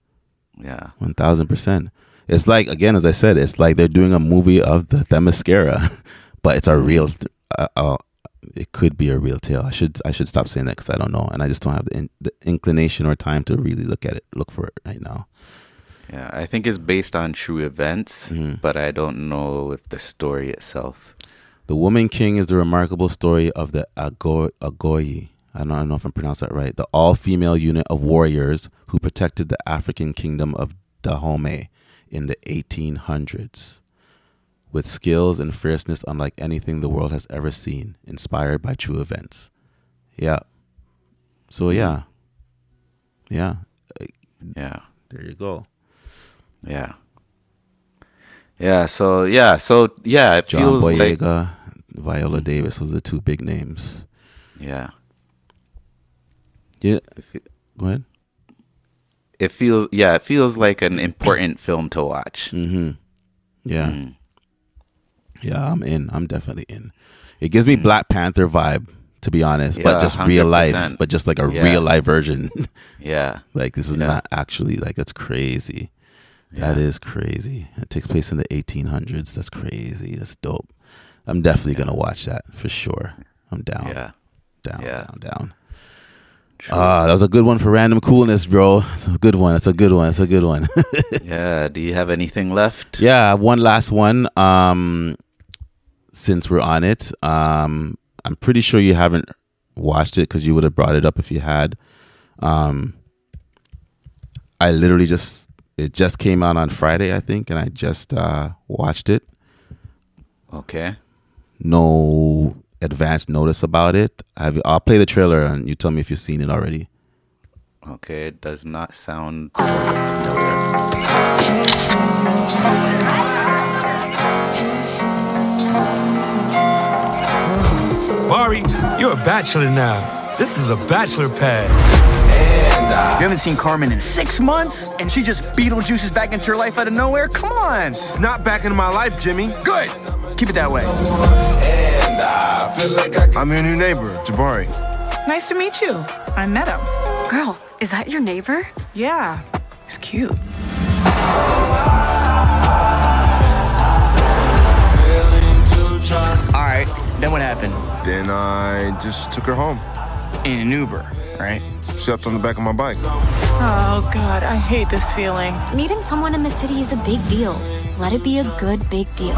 Yeah, One thousand percent. It's like again, as I said, it's like they're doing a movie of the Themyscira, <laughs> but it's a real. Uh, uh, it could be a real tale. I should I should stop saying that because I don't know, and I just don't have the, in, the inclination or time to really look at it, look for it right now. yeah. I think it's based on true events, Mm-hmm. but I don't know if the story itself. The Woman King is the remarkable story of the Ago- Agoyi. I don't, I don't know if I'm pronouncing that right. The all female unit of warriors who protected the African kingdom of Dahomey in the 1800s. With skills and fierceness unlike anything the world has ever seen, inspired by true events. Yeah. So, yeah. Yeah. Uh, Yeah, There you go. yeah, yeah. So yeah, so yeah, it John feels like Boyega, Viola Davis. was the two big names. Yeah. Yeah. Go ahead. It feels yeah, it feels like an important film to watch. Mm-hmm. Yeah. Mm. Yeah, I'm in. I'm definitely in. It gives me Black Panther vibe, to be honest, Mm. Yeah, but just real life, but just like a Yeah. real life version. <laughs> Yeah. like this is Yeah. not actually like that's crazy. That is crazy. It takes place in the 1800s. That's crazy. That's dope. I'm definitely gonna watch that for sure. I'm down. Yeah. Down. Yeah. Down. Down. Ah, that was a good one for random coolness, bro. It's a good one. It's a good one. It's a good one. <laughs> yeah. Do you have anything left? Yeah, I have one last one. Um, since we're on it, um, I'm pretty sure you haven't watched it because you would have brought it up if you had. Um, I literally just it just came out on Friday, I think, and I just uh, watched it. Okay. No advance notice about it. Have I'll play the trailer and you tell me if you've seen it already. Okay. It does not sound Mari, you're a bachelor now. This is a bachelor pad. You haven't seen Carmen in six months, and she just Beetlejuices back into your life out of nowhere? Come on! She's not back into my life, Jimmy. Good! Keep it that way. I'm your new neighbor, Jabari. Nice to meet you. I met him. Girl, is that your neighbor? Yeah, he's cute. All right, then what happened? Then I just took her home. In an Uber, right? Slept on the back of my bike. Oh, God, I hate this feeling. Meeting someone in the city is a big deal. Let it be a good big deal.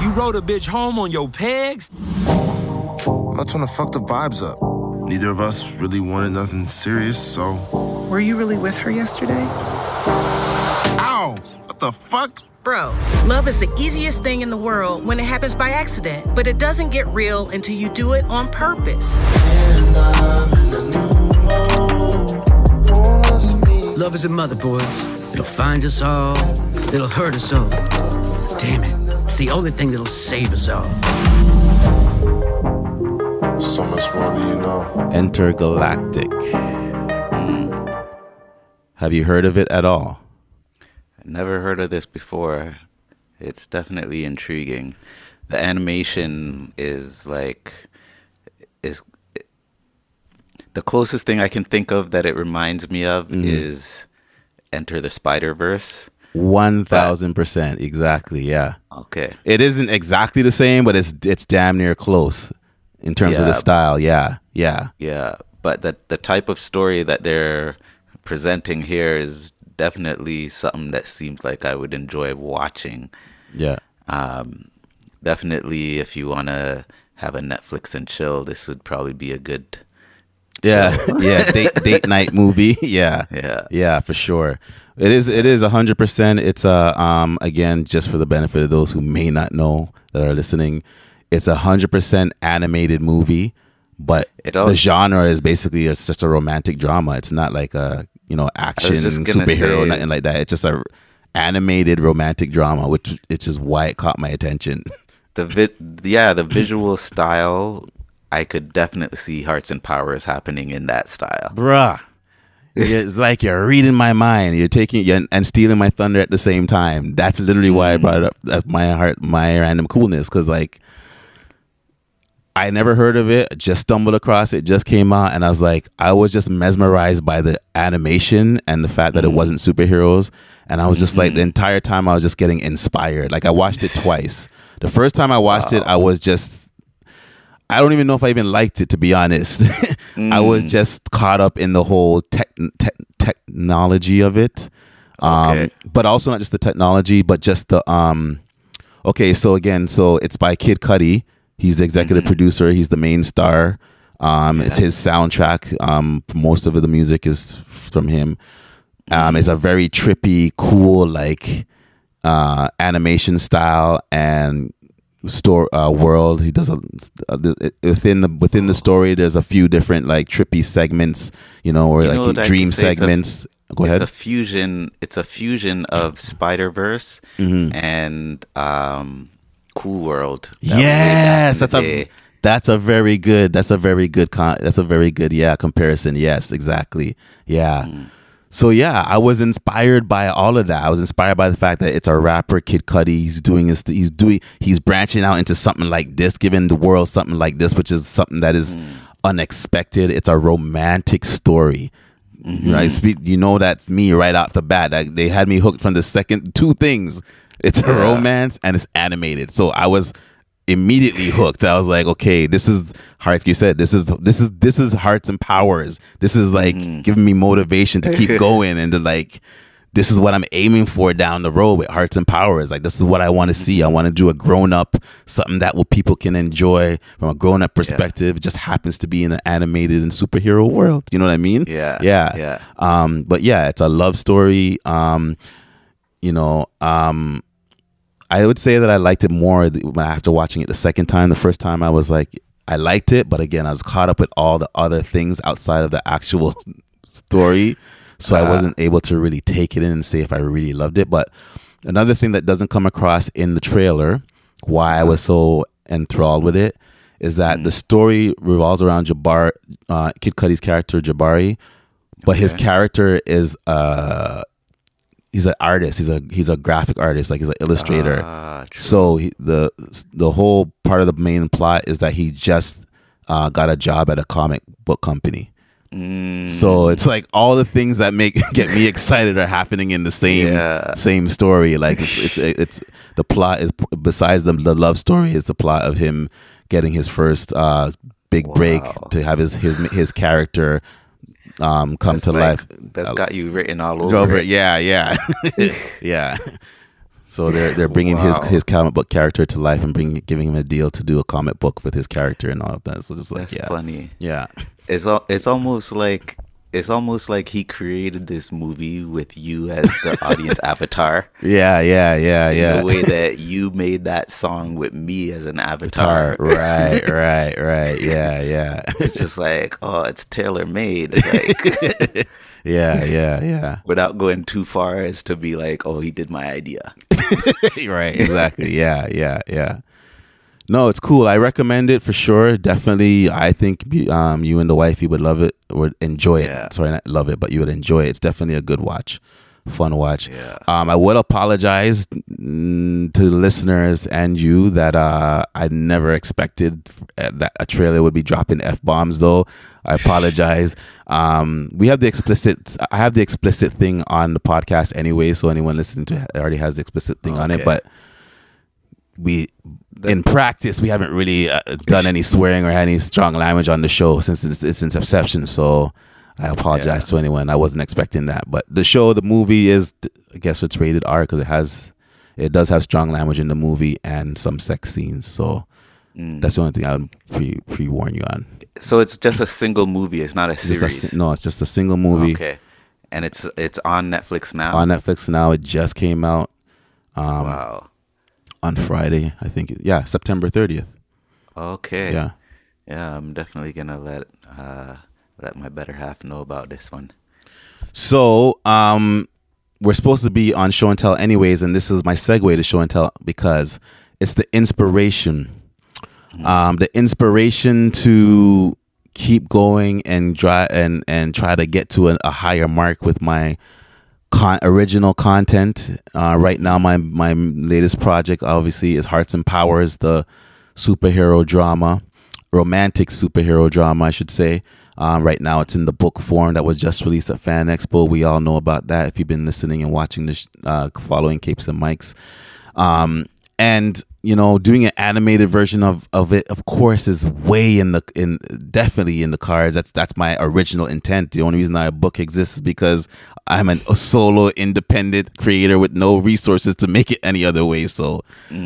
You rode a bitch home on your pegs? I'm not trying to fuck the vibes up. Neither of us really wanted nothing serious, so. Were you really with her yesterday? Ow! What the fuck? Bro, love is the easiest thing in the world when it happens by accident, but it doesn't get real until you do it on purpose. Love is a mother, boy. It'll find us all. It'll hurt us all. Damn it. It's the only thing that'll save us all. So much more do you know. Entergalactic. Have you heard of it at all? I never heard of this before. It's definitely intriguing. The animation is like is the closest thing I can think of that it reminds me of Mhm. is Into the Spider Verse. One thousand percent, exactly. Yeah. Okay. It isn't exactly the same, but it's it's damn near close in terms of the style. Yeah, yeah. Yeah, but the the type of story that they're presenting here is definitely something that seems like I would enjoy watching. Yeah. Um, definitely, if you want to have a Netflix and chill, this would probably be a good. Yeah, <laughs> yeah, <laughs> date date night movie. <laughs> Yeah, Yeah. yeah, for sure. It is. It is hundred percent. It's a um again just for the benefit of those who may not know that are listening. It's a hundred percent animated movie, but It all- the genre is basically it's just a romantic drama. It's not like a you know action superhero say- nothing like that. It's just a animated romantic drama, which which is why it caught my attention. The vi- yeah, the visual style, I could definitely see Hearts and Powers happening in that style. bruh. It's like you're reading my mind. You're taking you're, and stealing my thunder at the same time. That's literally why I mm-hmm. brought it up. That's my heart, my random coolness. Because like, I never heard of it. Just stumbled across it. Just came out, and I was like, I was just mesmerized by the animation and the fact that it mm-hmm. wasn't superheroes. And I was just like, the mm-hmm. entire time I was just getting inspired. Like I watched it <laughs> twice. The first time I watched it, I was just I don't even know if I even liked it to be honest. <laughs> I was Mm. just caught up in the whole tech, tech technology of it. Um Okay. but also not just the technology, but just the um okay, so again, so it's by Kid Cudi. He's the executive Mm-hmm. producer, he's the main star. Um it's his soundtrack. Um most of the music is from him. Um it's a very trippy, cool like uh animation style and store uh, world. He does a uh, within the within the story. There's a few different like trippy segments, you know, or You like know he- dream? It's a- segments. Go it's ahead. a fusion. It's a fusion of Spider Verse Mhm. and um, Cool World. That was way back in Yes, that's a that's a very good. That's a very good. Con- that's a very good. Yeah, comparison. Yes, exactly. Yeah. Mm. So yeah, I was inspired by all of that. I was inspired by the fact that it's a rapper, Kid Cudi. He's doing his. He's doing. He's branching out into something like this, giving the world something like this, which is something that is mm. unexpected. It's a romantic story. Mm-hmm. Know, I speak. You know, that's me right off the bat. Like, they had me hooked from the second two things. It's a Yeah. romance and it's animated. So I was immediately hooked. I was like, okay, this is hearts. You said this is this is this is hearts and powers. This is like giving me motivation to keep <laughs> going and to like. This is what I'm aiming for down the road with Hearts and Powers. Like this is what I want to see. I want to do a grown up, something that what people can enjoy from a grown up perspective. It just happens to be in an animated and superhero world. You know what I mean? Yeah, Yeah. yeah. Um, but yeah, it's a love story. Um, you know, um, I would say that I liked it more after watching it the second time. The first time I was like, I liked it, but again, I was caught up with all the other things outside of the actual <laughs> story, so I Uh. wasn't able to really take it in and say if I really loved it. But another thing that doesn't come across in the trailer, why I was so enthralled with it, is that the story revolves around Jabbar, uh, Kid Cudi's character Jabari, but his character is uh he's an artist. He's a he's a graphic artist, like he's an illustrator. Ah, so he, the the whole part of the main plot is that he just uh, got a job at a comic book company. Mm. So it's like all the things that make <laughs> get me excited are happening in the same Yeah. same story. Like it's, it's <laughs> it's the plot is besides the the love story is the plot of him getting his first uh, big break to have his his his character um, come That's to like- life. That's got you written all over, over it. Yeah, yeah, <laughs> <laughs> yeah. So they're they're bringing his Wow. his comic book character to life and bringing giving him a deal to do a comic book with his character and all of that. So just like That's yeah, funny. Yeah, It's al- it's almost like it's almost like he created this movie with you as the audience <laughs> avatar. yeah, yeah, yeah, yeah. The way <laughs> that you made that song with me as an avatar. Tar, right, <laughs> right, right. Yeah, yeah, It's just like, oh, it's tailor made. Like, yeah, yeah, yeah. without going too far as to be like, oh, he did my idea. right, exactly. Yeah, yeah, yeah. No, it's cool. I recommend it for sure. Definitely, I think um, you and the wifey would love it, would enjoy it. Sorry, not love it, but you would enjoy it. It's definitely a good watch, fun watch. Yeah. Um, I would apologize mm, to the listeners and you that uh, I never expected that a trailer would be dropping f bombs. Though I <laughs> apologize. Um, we have the explicit. I have the explicit thing on the podcast anyway, so anyone listening to it already has the explicit thing on it. But we in practice we haven't really uh, done any swearing or any strong language on the show since its, its inception so i apologize to anyone i wasn't expecting that but the show the movie is i guess it's rated r because it has it does have strong language in the movie and some sex scenes so Mm. that's the only thing i would pre pre warn you on So it's just a single movie. It's not a It's series. a, no it's just a single movie Okay, and it's it's on Netflix now. on netflix now it just came out um wow. On friday i think yeah september 30th Okay. yeah Yeah, I'm definitely gonna let uh let my better half know about this one. So, um, we're supposed to be on show and tell anyways, and this is my segue to show and tell because it's the inspiration, um, the inspiration to keep going and try and and try to get to a, a higher mark with my con- original content. Uh, right now, my my latest project obviously is Hearts and Powers, the superhero drama, romantic superhero drama, I should say. Um, right now, it's in the book form that was just released at Fan Expo. We all know about that if you've been listening and watching this, uh, following Capes and Mics. Um, and you know, doing an animated version of, of it, of course, is way in the in definitely in the cards. That's that's my original intent. The only reason that a book exists is because I'm an, a solo, independent creator with no resources to make it any other way. So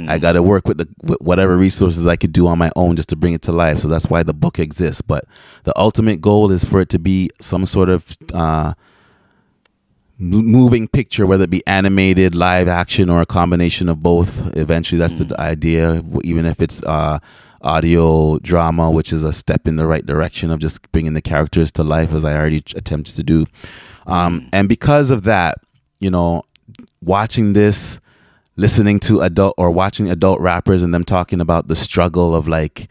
I got to work with the with whatever resources I could do on my own just to bring it to life. So that's why the book exists. But the ultimate goal is for it to be some sort of uh, moving picture, whether it be animated, live action, or a combination of both. Eventually, that's the idea. Even if it's uh, audio drama, which is a step in the right direction of just bringing the characters to life, as I already attempted to do. Um, and because of that, you know, watching this listening to adult or watching adult rappers and them talking about the struggle of like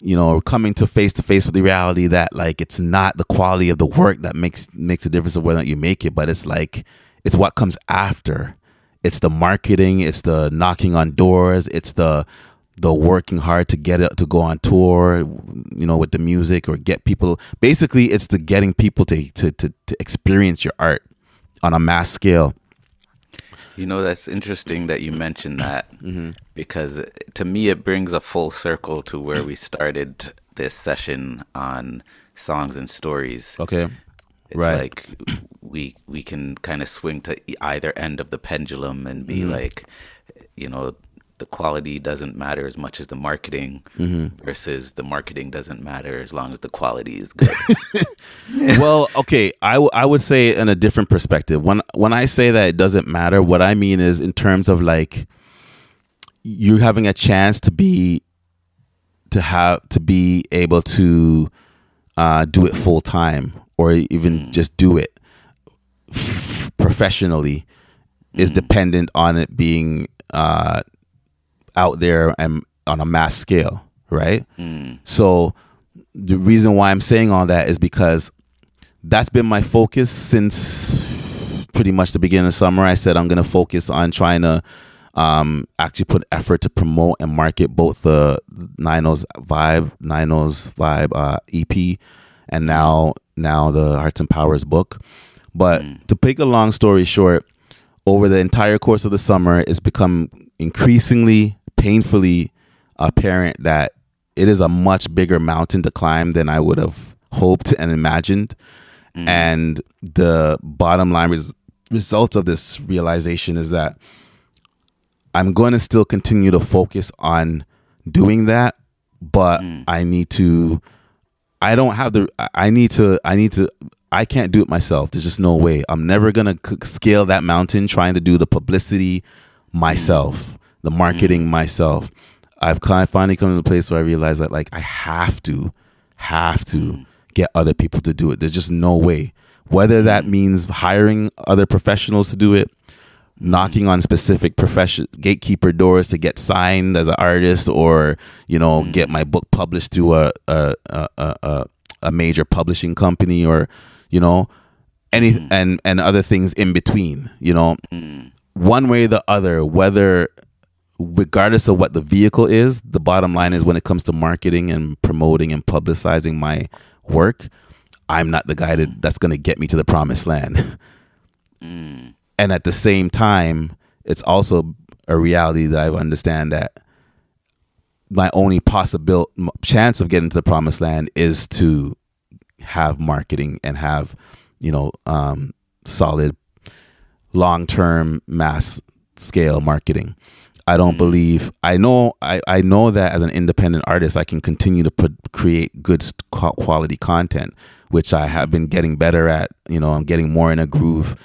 you know coming to face to face with the reality that like it's not the quality of the work that makes makes a difference of whether or not you make it but it's like it's what comes after. It's the marketing it's the knocking on doors it's the the working hard to get it to go on tour you know with the music or get people basically it's the getting people to to to, to experience your art on a mass scale You know, that's interesting that you mentioned that <clears throat> Mm-hmm. because to me, it brings a full circle to where we started this session on songs and stories. Okay. It's Right. like we we can kind of swing to either end of the pendulum and be Mhm. like, you know, the quality doesn't matter as much as the marketing Mhm. versus the marketing doesn't matter as long as the quality is good. <laughs> well, okay, I, w- I would say in a different perspective. When when I say that it doesn't matter, what I mean is in terms of like you having a chance to be to have to be able to uh, do it full time or even just do it professionally is dependent on it being uh, out there and on a mass scale, right? So the reason why I'm saying all that is because that's been my focus since pretty much the beginning of summer. I said I'm going to focus on trying to um, actually put effort to promote and market both the Nino's Vibe, Nino's Vibe uh, EP, and now now the Hearts and Powers book. But to make a long story short, over the entire course of the summer, it's become increasingly painfully apparent that it is a much bigger mountain to climb than I would have hoped and imagined. Mm. And the bottom line res- result of this realization is that I'm going to still continue to focus on doing that, but mm. I need to. I don't have the. I- need to. I need to. I can't do it myself. There's just no way. I'm never gonna c- scale that mountain trying to do the publicity mm. myself, the marketing mm. myself. I've kind of finally come to the place where I realize that like I have to, have to mm. get other people to do it. There's just no way. Whether that mm. means hiring other professionals to do it, knocking on specific profession gatekeeper doors to get signed as an artist or you know get my book published to a a, a, a, a a major publishing company or you know any and and other things in between you know one way or the other whether regardless of what the vehicle is the bottom line is when it comes to marketing and promoting and publicizing my work i'm not the guy that, that's going to get me to the promised land. <laughs> And at the same time it's also a reality that i understand that my only possible chance of getting to the promised land is to have marketing and have you know um, solid long-term mass scale marketing i don't mm-hmm. believe i know I, I know that as an independent artist i can continue to put create good quality content which i have been mm-hmm. getting better at you know i'm getting more in a groove.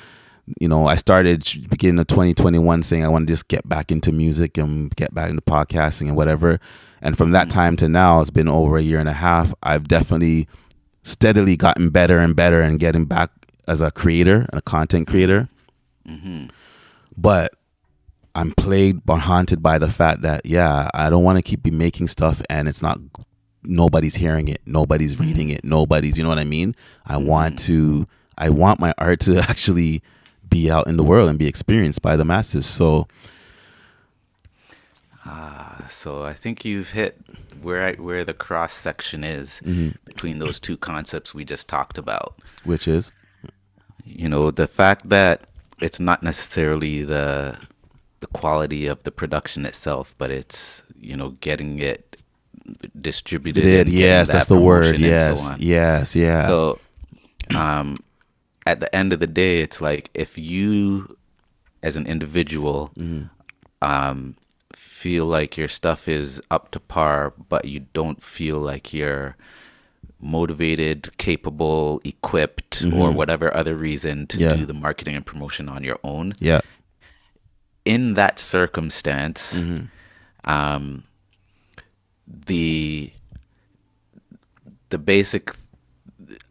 You know i started beginning of 2021 saying i want to just get back into music and get back into podcasting and whatever. And from that mm-hmm. time to now it's been over a year and a half i've definitely steadily gotten better and better and getting back as a creator and a content creator. But I'm plagued or haunted by the fact that yeah, I don't want to keep be making stuff and it's not nobody's hearing it, nobody's reading it, nobody's you know what I mean? I want to I want my art to <laughs> actually be out in the world and be experienced by the masses. So Ah, so I think you've hit where I, where the cross section is Mhm. between those two concepts we just talked about. which is You know, the fact that it's not necessarily the the quality of the production itself, but it's you know getting it distributed. Did, yes, that that's the word. Yes, so yes, yeah. So, um, at the end of the day, it's like if you, as an individual, Mm-hmm. um, feel like your stuff is up to par, but you don't feel like you're motivated, capable, equipped, or Mhm. whatever other reason to Yeah. do the marketing and promotion on your own. Yeah. In that circumstance, Mm-hmm. um, the the basic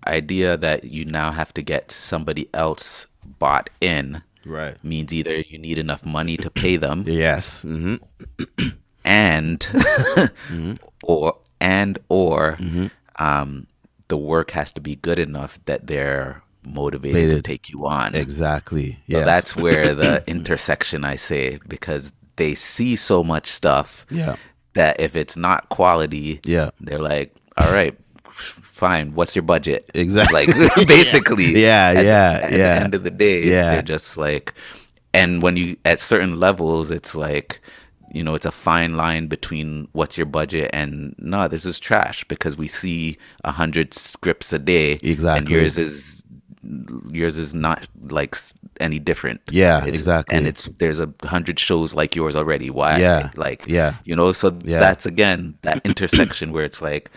idea that you now have to get somebody else bought in Right. means either you need enough money to pay <clears throat> them. Yes. hmm <clears throat> and <laughs> Mm-hmm. or and or um, the work has to be good enough that they're motivated to take you on. Exactly. So that's where the <coughs> intersection I say because they see so much stuff Yeah. that if it's not quality, Yeah. they're like, all right, fine. What's your budget? Exactly. Like <laughs> <laughs> basically, Yeah, at yeah, at yeah. the end of the day, Yeah. they're just like, and when you at certain levels, it's like. You know, it's a fine line between what's your budget and no, this is trash because we see a hundred scripts a day, Exactly. and yours is yours is not like any different. Yeah, It's- exactly. And it's there's a hundred shows like yours already. Why? Yeah, like yeah. you know. So Yeah. that's again that <coughs> intersection where it's like,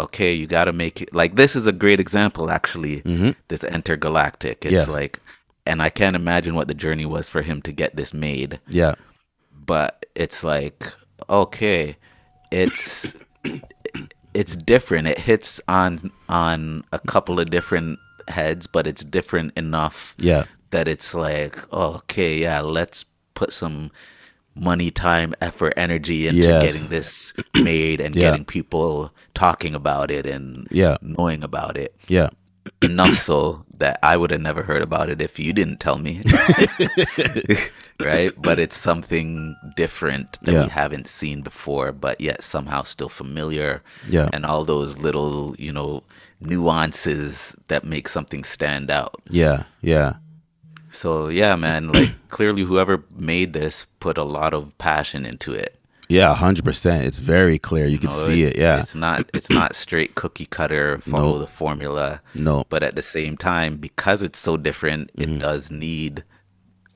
okay, you got to make it. Like this is a great example, actually. Mhm. This Entergalactic. It's Yes. like, and I can't imagine what the journey was for him to get this made. Yeah. But it's like, okay, it's <coughs> it's different. It hits on on a couple of different heads, but it's different enough Yeah. that it's like, okay, yeah, let's put some money, time, effort, energy into Yes. getting this made and Yeah. getting people talking about it and Yeah. knowing about it. Yeah. Enough so that I would have never heard about it if you didn't tell me. <laughs> right? But it's something different that Yeah. we haven't seen before, but yet somehow still familiar. Yeah. And all those little, you know, nuances that make something stand out. Yeah. Yeah. So yeah, man, <clears throat> like clearly whoever made this put a lot of passion into it. Yeah. Hundred percent. It's very clear. You, can know, see it. Yeah. It's not it's not straight cookie cutter, <clears throat> follow No. the formula. No. But at the same time, because it's so different, Mm-hmm. it does need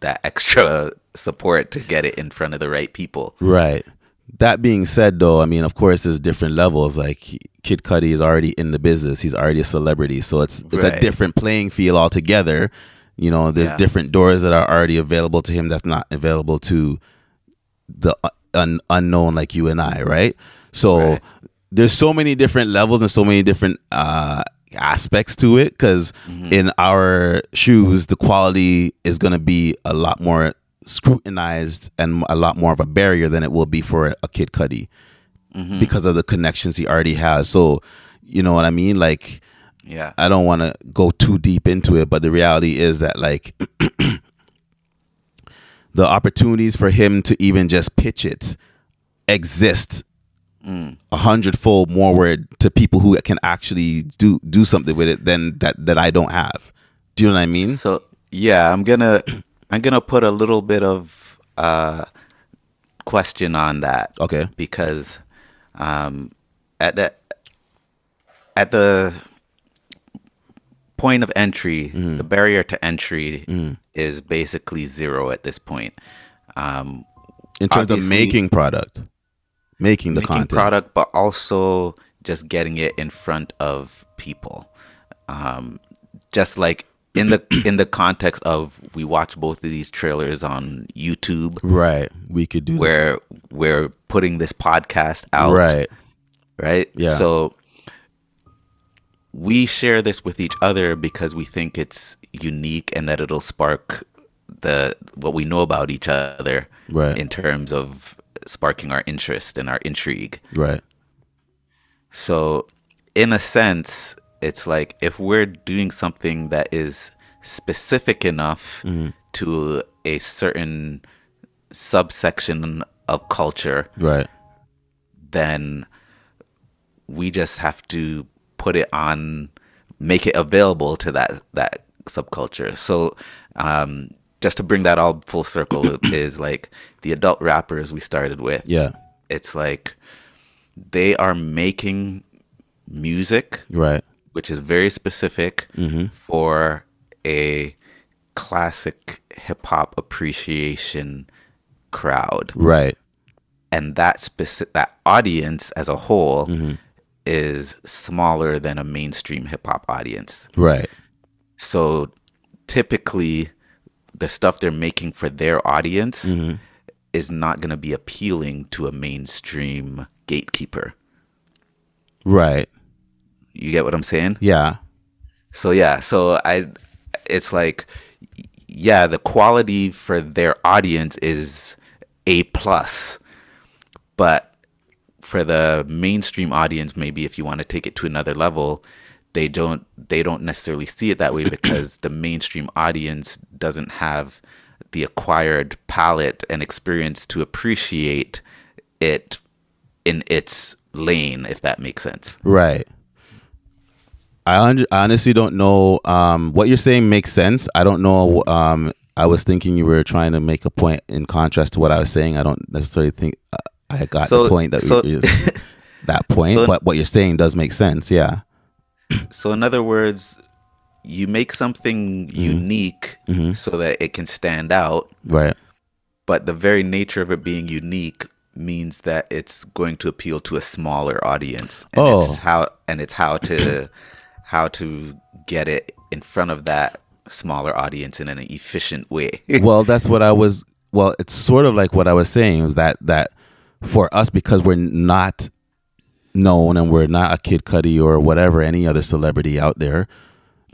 that extra support to get it in front of the right people. Right. That being said, though, I mean, of course, there's different levels. Like Kid Cudi is already in the business; he's already a celebrity, so it's it's a different playing field altogether. You know, there's Yeah. different doors that are already available to him that's not available to the un- unknown like you and I, right? So there's so many different levels and so many different uh, aspects to it because Mm-hmm. in our shoes, the quality is going to be a lot more scrutinized and a lot more of a barrier than it will be for a Kid Cudi Mhm. because of the connections he already has. So, you know what I mean? Like, Yeah. I don't want to go too deep into it, but the reality is that like <clears throat> the opportunities for him to even just pitch it exist Mm. a hundredfold more word to people who can actually do do something with it than that that I don't have. Do you know what I mean? So yeah, I'm gonna <clears throat> I'm gonna put a little bit of uh, question on that. Okay. Because um, at the at the point of entry, Mm-hmm. the barrier to entry is basically zero at this point. Um, In terms of making product, making the making content. product, but also just getting it in front of people. Um, just like in the <clears throat> in the context of we watch both of these trailers on YouTube, Right. We could do this. where we're putting this podcast out, Right. Right. Yeah. So we share this with each other because we think it's unique and that it'll spark the what we know about each other Right. in terms of sparking our interest and our intrigue. Right. So, in a sense, it's like if we're doing something that is specific enough Mm-hmm. to a certain subsection of culture, Right. then we just have to put it on, make it available to that that subculture. So, um, just to bring that all full circle <coughs> is like the adult rappers we started with. Yeah. It's like they are making music, Right. Which is very specific Mhm. for a classic hip hop appreciation crowd. Right. And that specific that audience as a whole Mm-hmm. is smaller than a mainstream hip hop audience. Right. So typically the stuff they're making for their audience Mhm. is not going to be appealing to a mainstream gatekeeper. Right. You get what I'm saying? Yeah. So yeah, so I it's like yeah, the quality for their audience is a plus, but for the mainstream audience, maybe if you want to take it to another level, they don't they don't necessarily see it that way <clears throat> because the mainstream audience doesn't have the acquired palette and experience to appreciate it in its lane, if that makes sense. Right. I, hon- I honestly don't know. Um, what you're saying makes sense. I don't know. Um, I was thinking you were trying to make a point in contrast to what I was saying. I don't necessarily think uh, I got So- the point that so- we, <laughs> that point, So- but what you're saying does make sense. Yeah. So, in other words, you make something Mm-hmm. unique so that it can stand out, Right. but the very nature of it being unique means that it's going to appeal to a smaller audience. And Oh. it's how and it's how to <clears throat> how to get it in front of that smaller audience in an efficient way. <laughs> well, that's what I was. Well, it's sort of like what I was saying is that that for us because we're not known and we're not a Kid Cudi or whatever any other celebrity out there.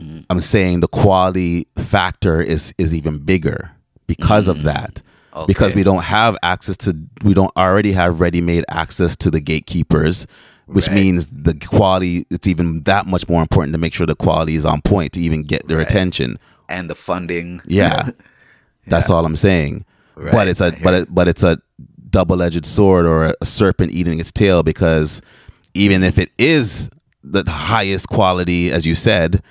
Mm. I'm saying the quality factor is is even bigger because of mm. that. Because we don't have access to we don't already have ready-made access to the gatekeepers, which Right. means the quality it's even that much more important to make sure the quality is on point to even get their Right. attention. and the funding. Yeah. <laughs> That's all I'm saying. Right, But it's a but it. but it's a double-edged sword or a serpent eating its tail because even if it is the highest quality as you said,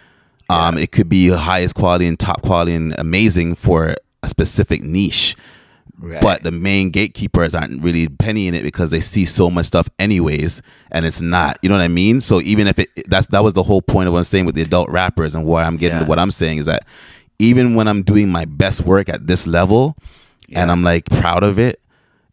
um it could be the highest quality and top quality and amazing for a specific niche. Right. But the main gatekeepers aren't really pennying it because they see so much stuff anyways, and it's not. You know what I mean? So even if it that's that was the whole point of what I'm saying with the adult rappers and why I'm getting to Yeah. what I'm saying is that even when I'm doing my best work at this level, and I'm like proud of it,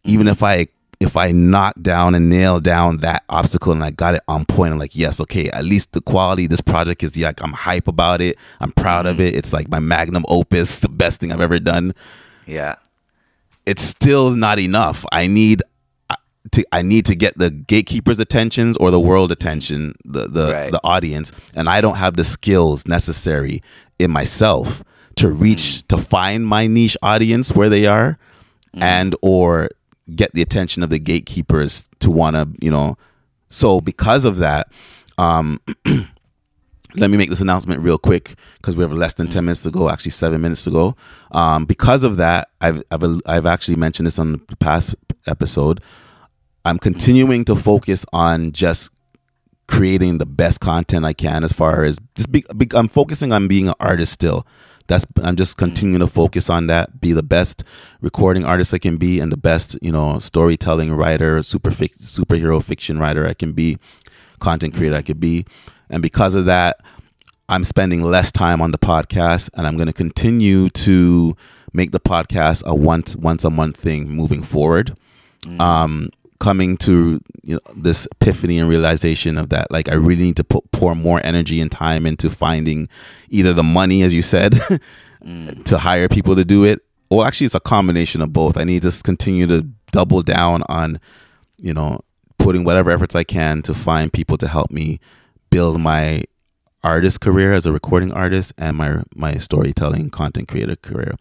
even if I if I knock down and nail down that obstacle and I got it on point, I'm like, yes, okay, at least the quality of this project is like I'm hype about it. I'm proud of mm-hmm. it. It's like my magnum opus, the best thing I've ever done Yeah. It's still not enough. I need to I need to get the gatekeepers' attentions or the world attention, the the, Right. the audience, and I don't have the skills necessary in myself to reach to find my niche audience where they are, and or get the attention of the gatekeepers to want to you know. So because of that, um, <clears throat> let me make this announcement real quick because we have less than 10 minutes to go actually seven minutes to go. Um, because of that I've, I've, I've actually mentioned this on the past episode. I'm continuing to focus on just creating the best content i can as far as just be, be, i'm focusing on being an artist still. That's i'm just continuing to focus on that be the best recording artist i can be and the best you know storytelling writer super superhero fiction writer i can be content creator i could be and because of that i'm spending less time on the podcast and i'm going to continue to make the podcast a once once a month thing moving forward. Um coming to you know this epiphany and realization of that like i really need to put pour more energy and time into finding either the money as you said <laughs> to hire people to do it or actually it's a combination of both. I need to continue to double down on you know putting whatever efforts i can to find people to help me build my artist career as a recording artist and my my storytelling content creator career.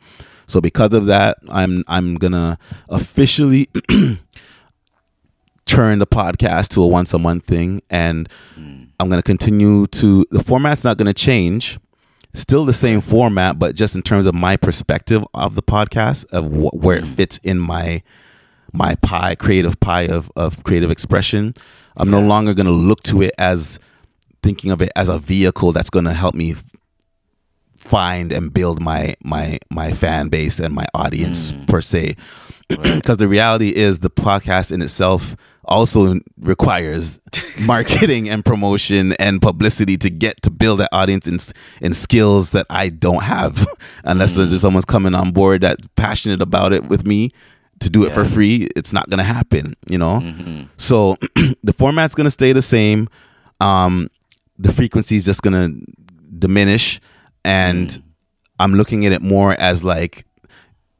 So because of that i'm i'm gonna officially <clears throat> turn the podcast to a once a month thing and mm. i'm going to continue to the format's not going to change. Still the same format but just in terms of my perspective of the podcast of wh- where it mm. fits in my my pie creative pie of, of creative expression i'm no longer going to look to it as thinking of it as a vehicle that's going to help me find and build my my my fan base and my audience mm. per se. <clears throat> Because the reality is the podcast in itself also requires <laughs> marketing and promotion and publicity to get to build that audience in, in skills that I don't have. <laughs> Unless mm. there's someone's coming on board that's passionate about it with me to do it for free it's not going to happen you know? Mm-hmm. So <clears throat> the format's going to stay the same. Um the frequency is just going to diminish and mm. I'm looking at it more as like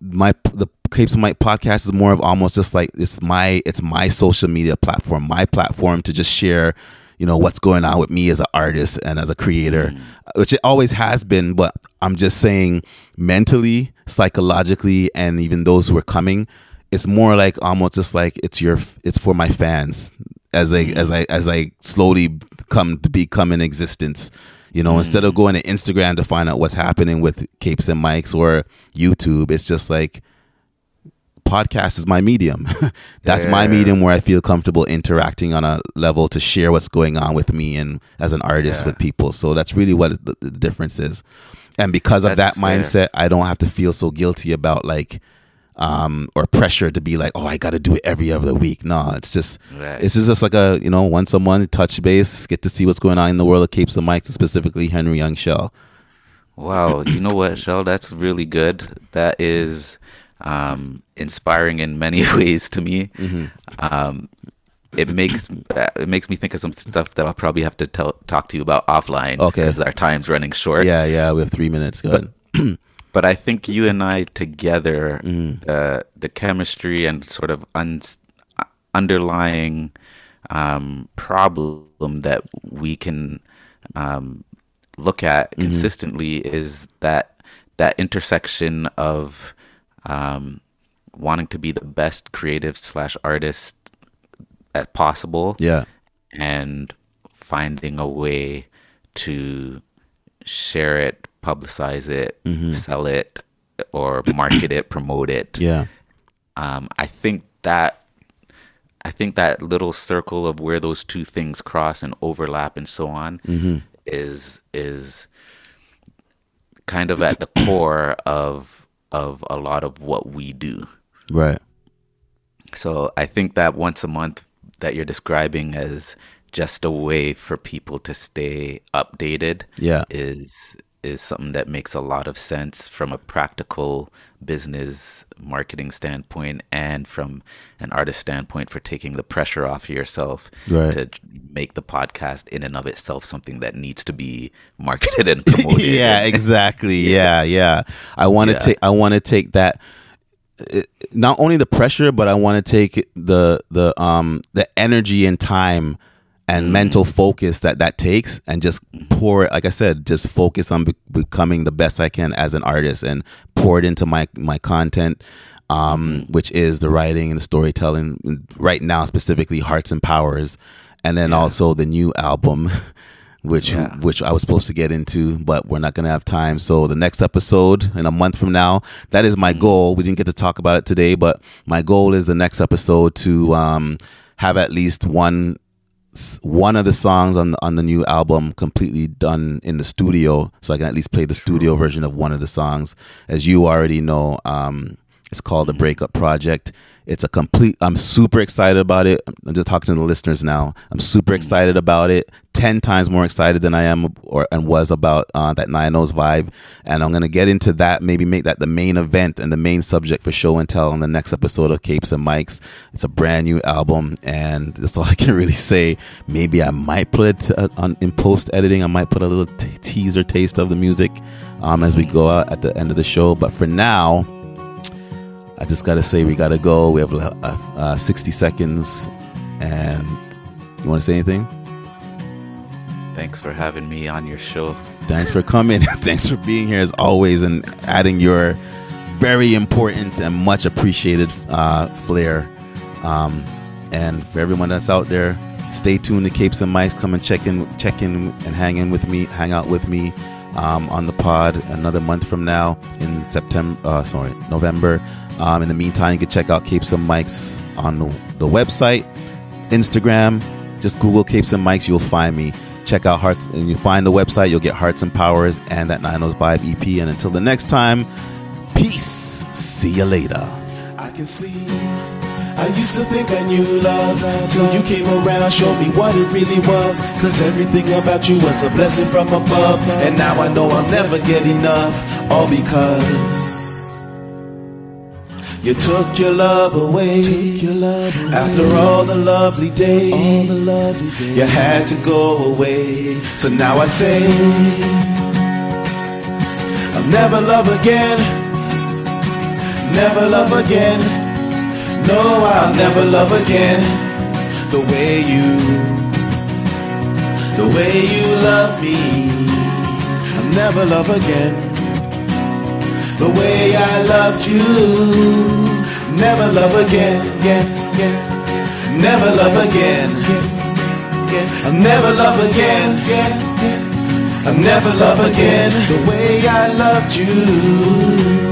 my the Capes Mike podcast is more of almost just like it's my it's my social media platform, my platform to just share, you know what's going on with me as an artist and as a creator, mm. which it always has been. But I'm just saying, mentally, psychologically, and even those who are coming, it's more like almost just like it's your it's for my fans as I as mm-hmm. I as I slowly come to become in existence. You know, instead of mm-hmm. going to Instagram to find out what's happening with Capes and Mics or YouTube, it's just like podcast is my medium. <laughs> That's my medium where I feel comfortable interacting on a level to share what's going on with me and as an artist Yeah. with people. So that's really what the, the difference is. And because of That's that fair. mindset, I don't have to feel so guilty about like um or pressure to be like, oh, I got to do it every other week. No, it's just Right. it's just like a you know once a month touch base, get to see what's going on in the world of Capes and Mics, specifically Henry Young Shell. Wow, you know what, Shell? That's really good. That is um, inspiring in many <laughs> ways to me. Mm-hmm. Um, it makes it makes me think of some stuff that I'll probably have to tell, talk to you about offline. Okay. because our time's running short. Yeah, yeah, we have three minutes. Go But, ahead. <clears throat> but I think you and I together, Mm-hmm. uh, the chemistry and sort of un- underlying um, problem that we can um, look at Mm-hmm. consistently is that that intersection of um, wanting to be the best creative slash artist as possible Yeah. and finding a way to share it, publicize it, Mhm. sell it, or market it, promote it. Yeah. Um, I think that I think that little circle of where those two things cross and overlap and so on Mhm. is is kind of at the <clears throat> core of of a lot of what we do. Right. So I think that once a month that you're describing as just a way for people to stay updated Yeah. is is something that makes a lot of sense from a practical business marketing standpoint and from an artist standpoint for taking the pressure off yourself Right. to make the podcast in and of itself something that needs to be marketed and promoted. <laughs> yeah, exactly. <laughs> Yeah, yeah. I want to Yeah. take. I want to take that. uh, Not only the pressure, but I want to take the the um the energy and time and Mm. mental focus that that takes, and just pour it. Like I said, just focus on be- becoming the best I can as an artist, and pour it into my my content. Um, Mm-hmm. which is the writing and the storytelling. Right now, specifically, Hearts and Powers, and then also the new album, <laughs> which Yeah. which I was supposed to get into, but we're not to have time. So the next episode in a month from now, that is Mm-hmm. my goal. We didn't get to talk about it today, but my goal is the next episode to um, have at least one one of the songs on the, on the new album completely done in the studio, so I can at least play the studio version of one of the songs. As you already know, um, it's called the Breakup Project. It's a complete. I'm super excited about it. I'm just talking to the listeners now. I'm super excited about it. Ten times more excited than I am or and was about uh, that Nine O's vibe. And I'm gonna get into that. Maybe make that the main event and the main subject for show and tell on the next episode of Capes and Mics. It's a brand new album, and that's all I can <laughs> really say. Maybe I might put it uh, on in post editing. I might put a little t- teaser taste of the music um, as we go out at the end of the show. But for now. I just gotta say we gotta go. We have uh, uh, 60 seconds, and you want to say anything? Thanks for having me on your show. Thanks for coming. <laughs> Thanks for being here as always, and adding your very important and much appreciated uh, flair. Um, and for everyone that's out there, stay tuned to Capes and Mics. Come and check in, check in, and hang in with me, hang out with me um, on the pod another month from now in September. Uh, sorry, November. Um, in the meantime, you can check out Capes and Mics on the, website, Instagram. Just Google Capes and Mics, you'll find me. Check out Hearts, and you find the website. You'll get Hearts and Powers and that Nine O's Vibe EP. And until the next time, peace. See you later. I can see. I used to think I knew love till you came around, showed me what it really was. Cause everything about you was a blessing from above. And now I know I'll never get enough, all because you took your love away. After all the lovely days, you had to go away. So now I say, I'll never love again. Never love again. No, I'll never love again the way you the way you love me, I'll never love again. The way I loved you, never love again, yeah, yeah. Never love again, yeah, yeah. I'll never love again, yeah, yeah. I'll never love again the way I loved you.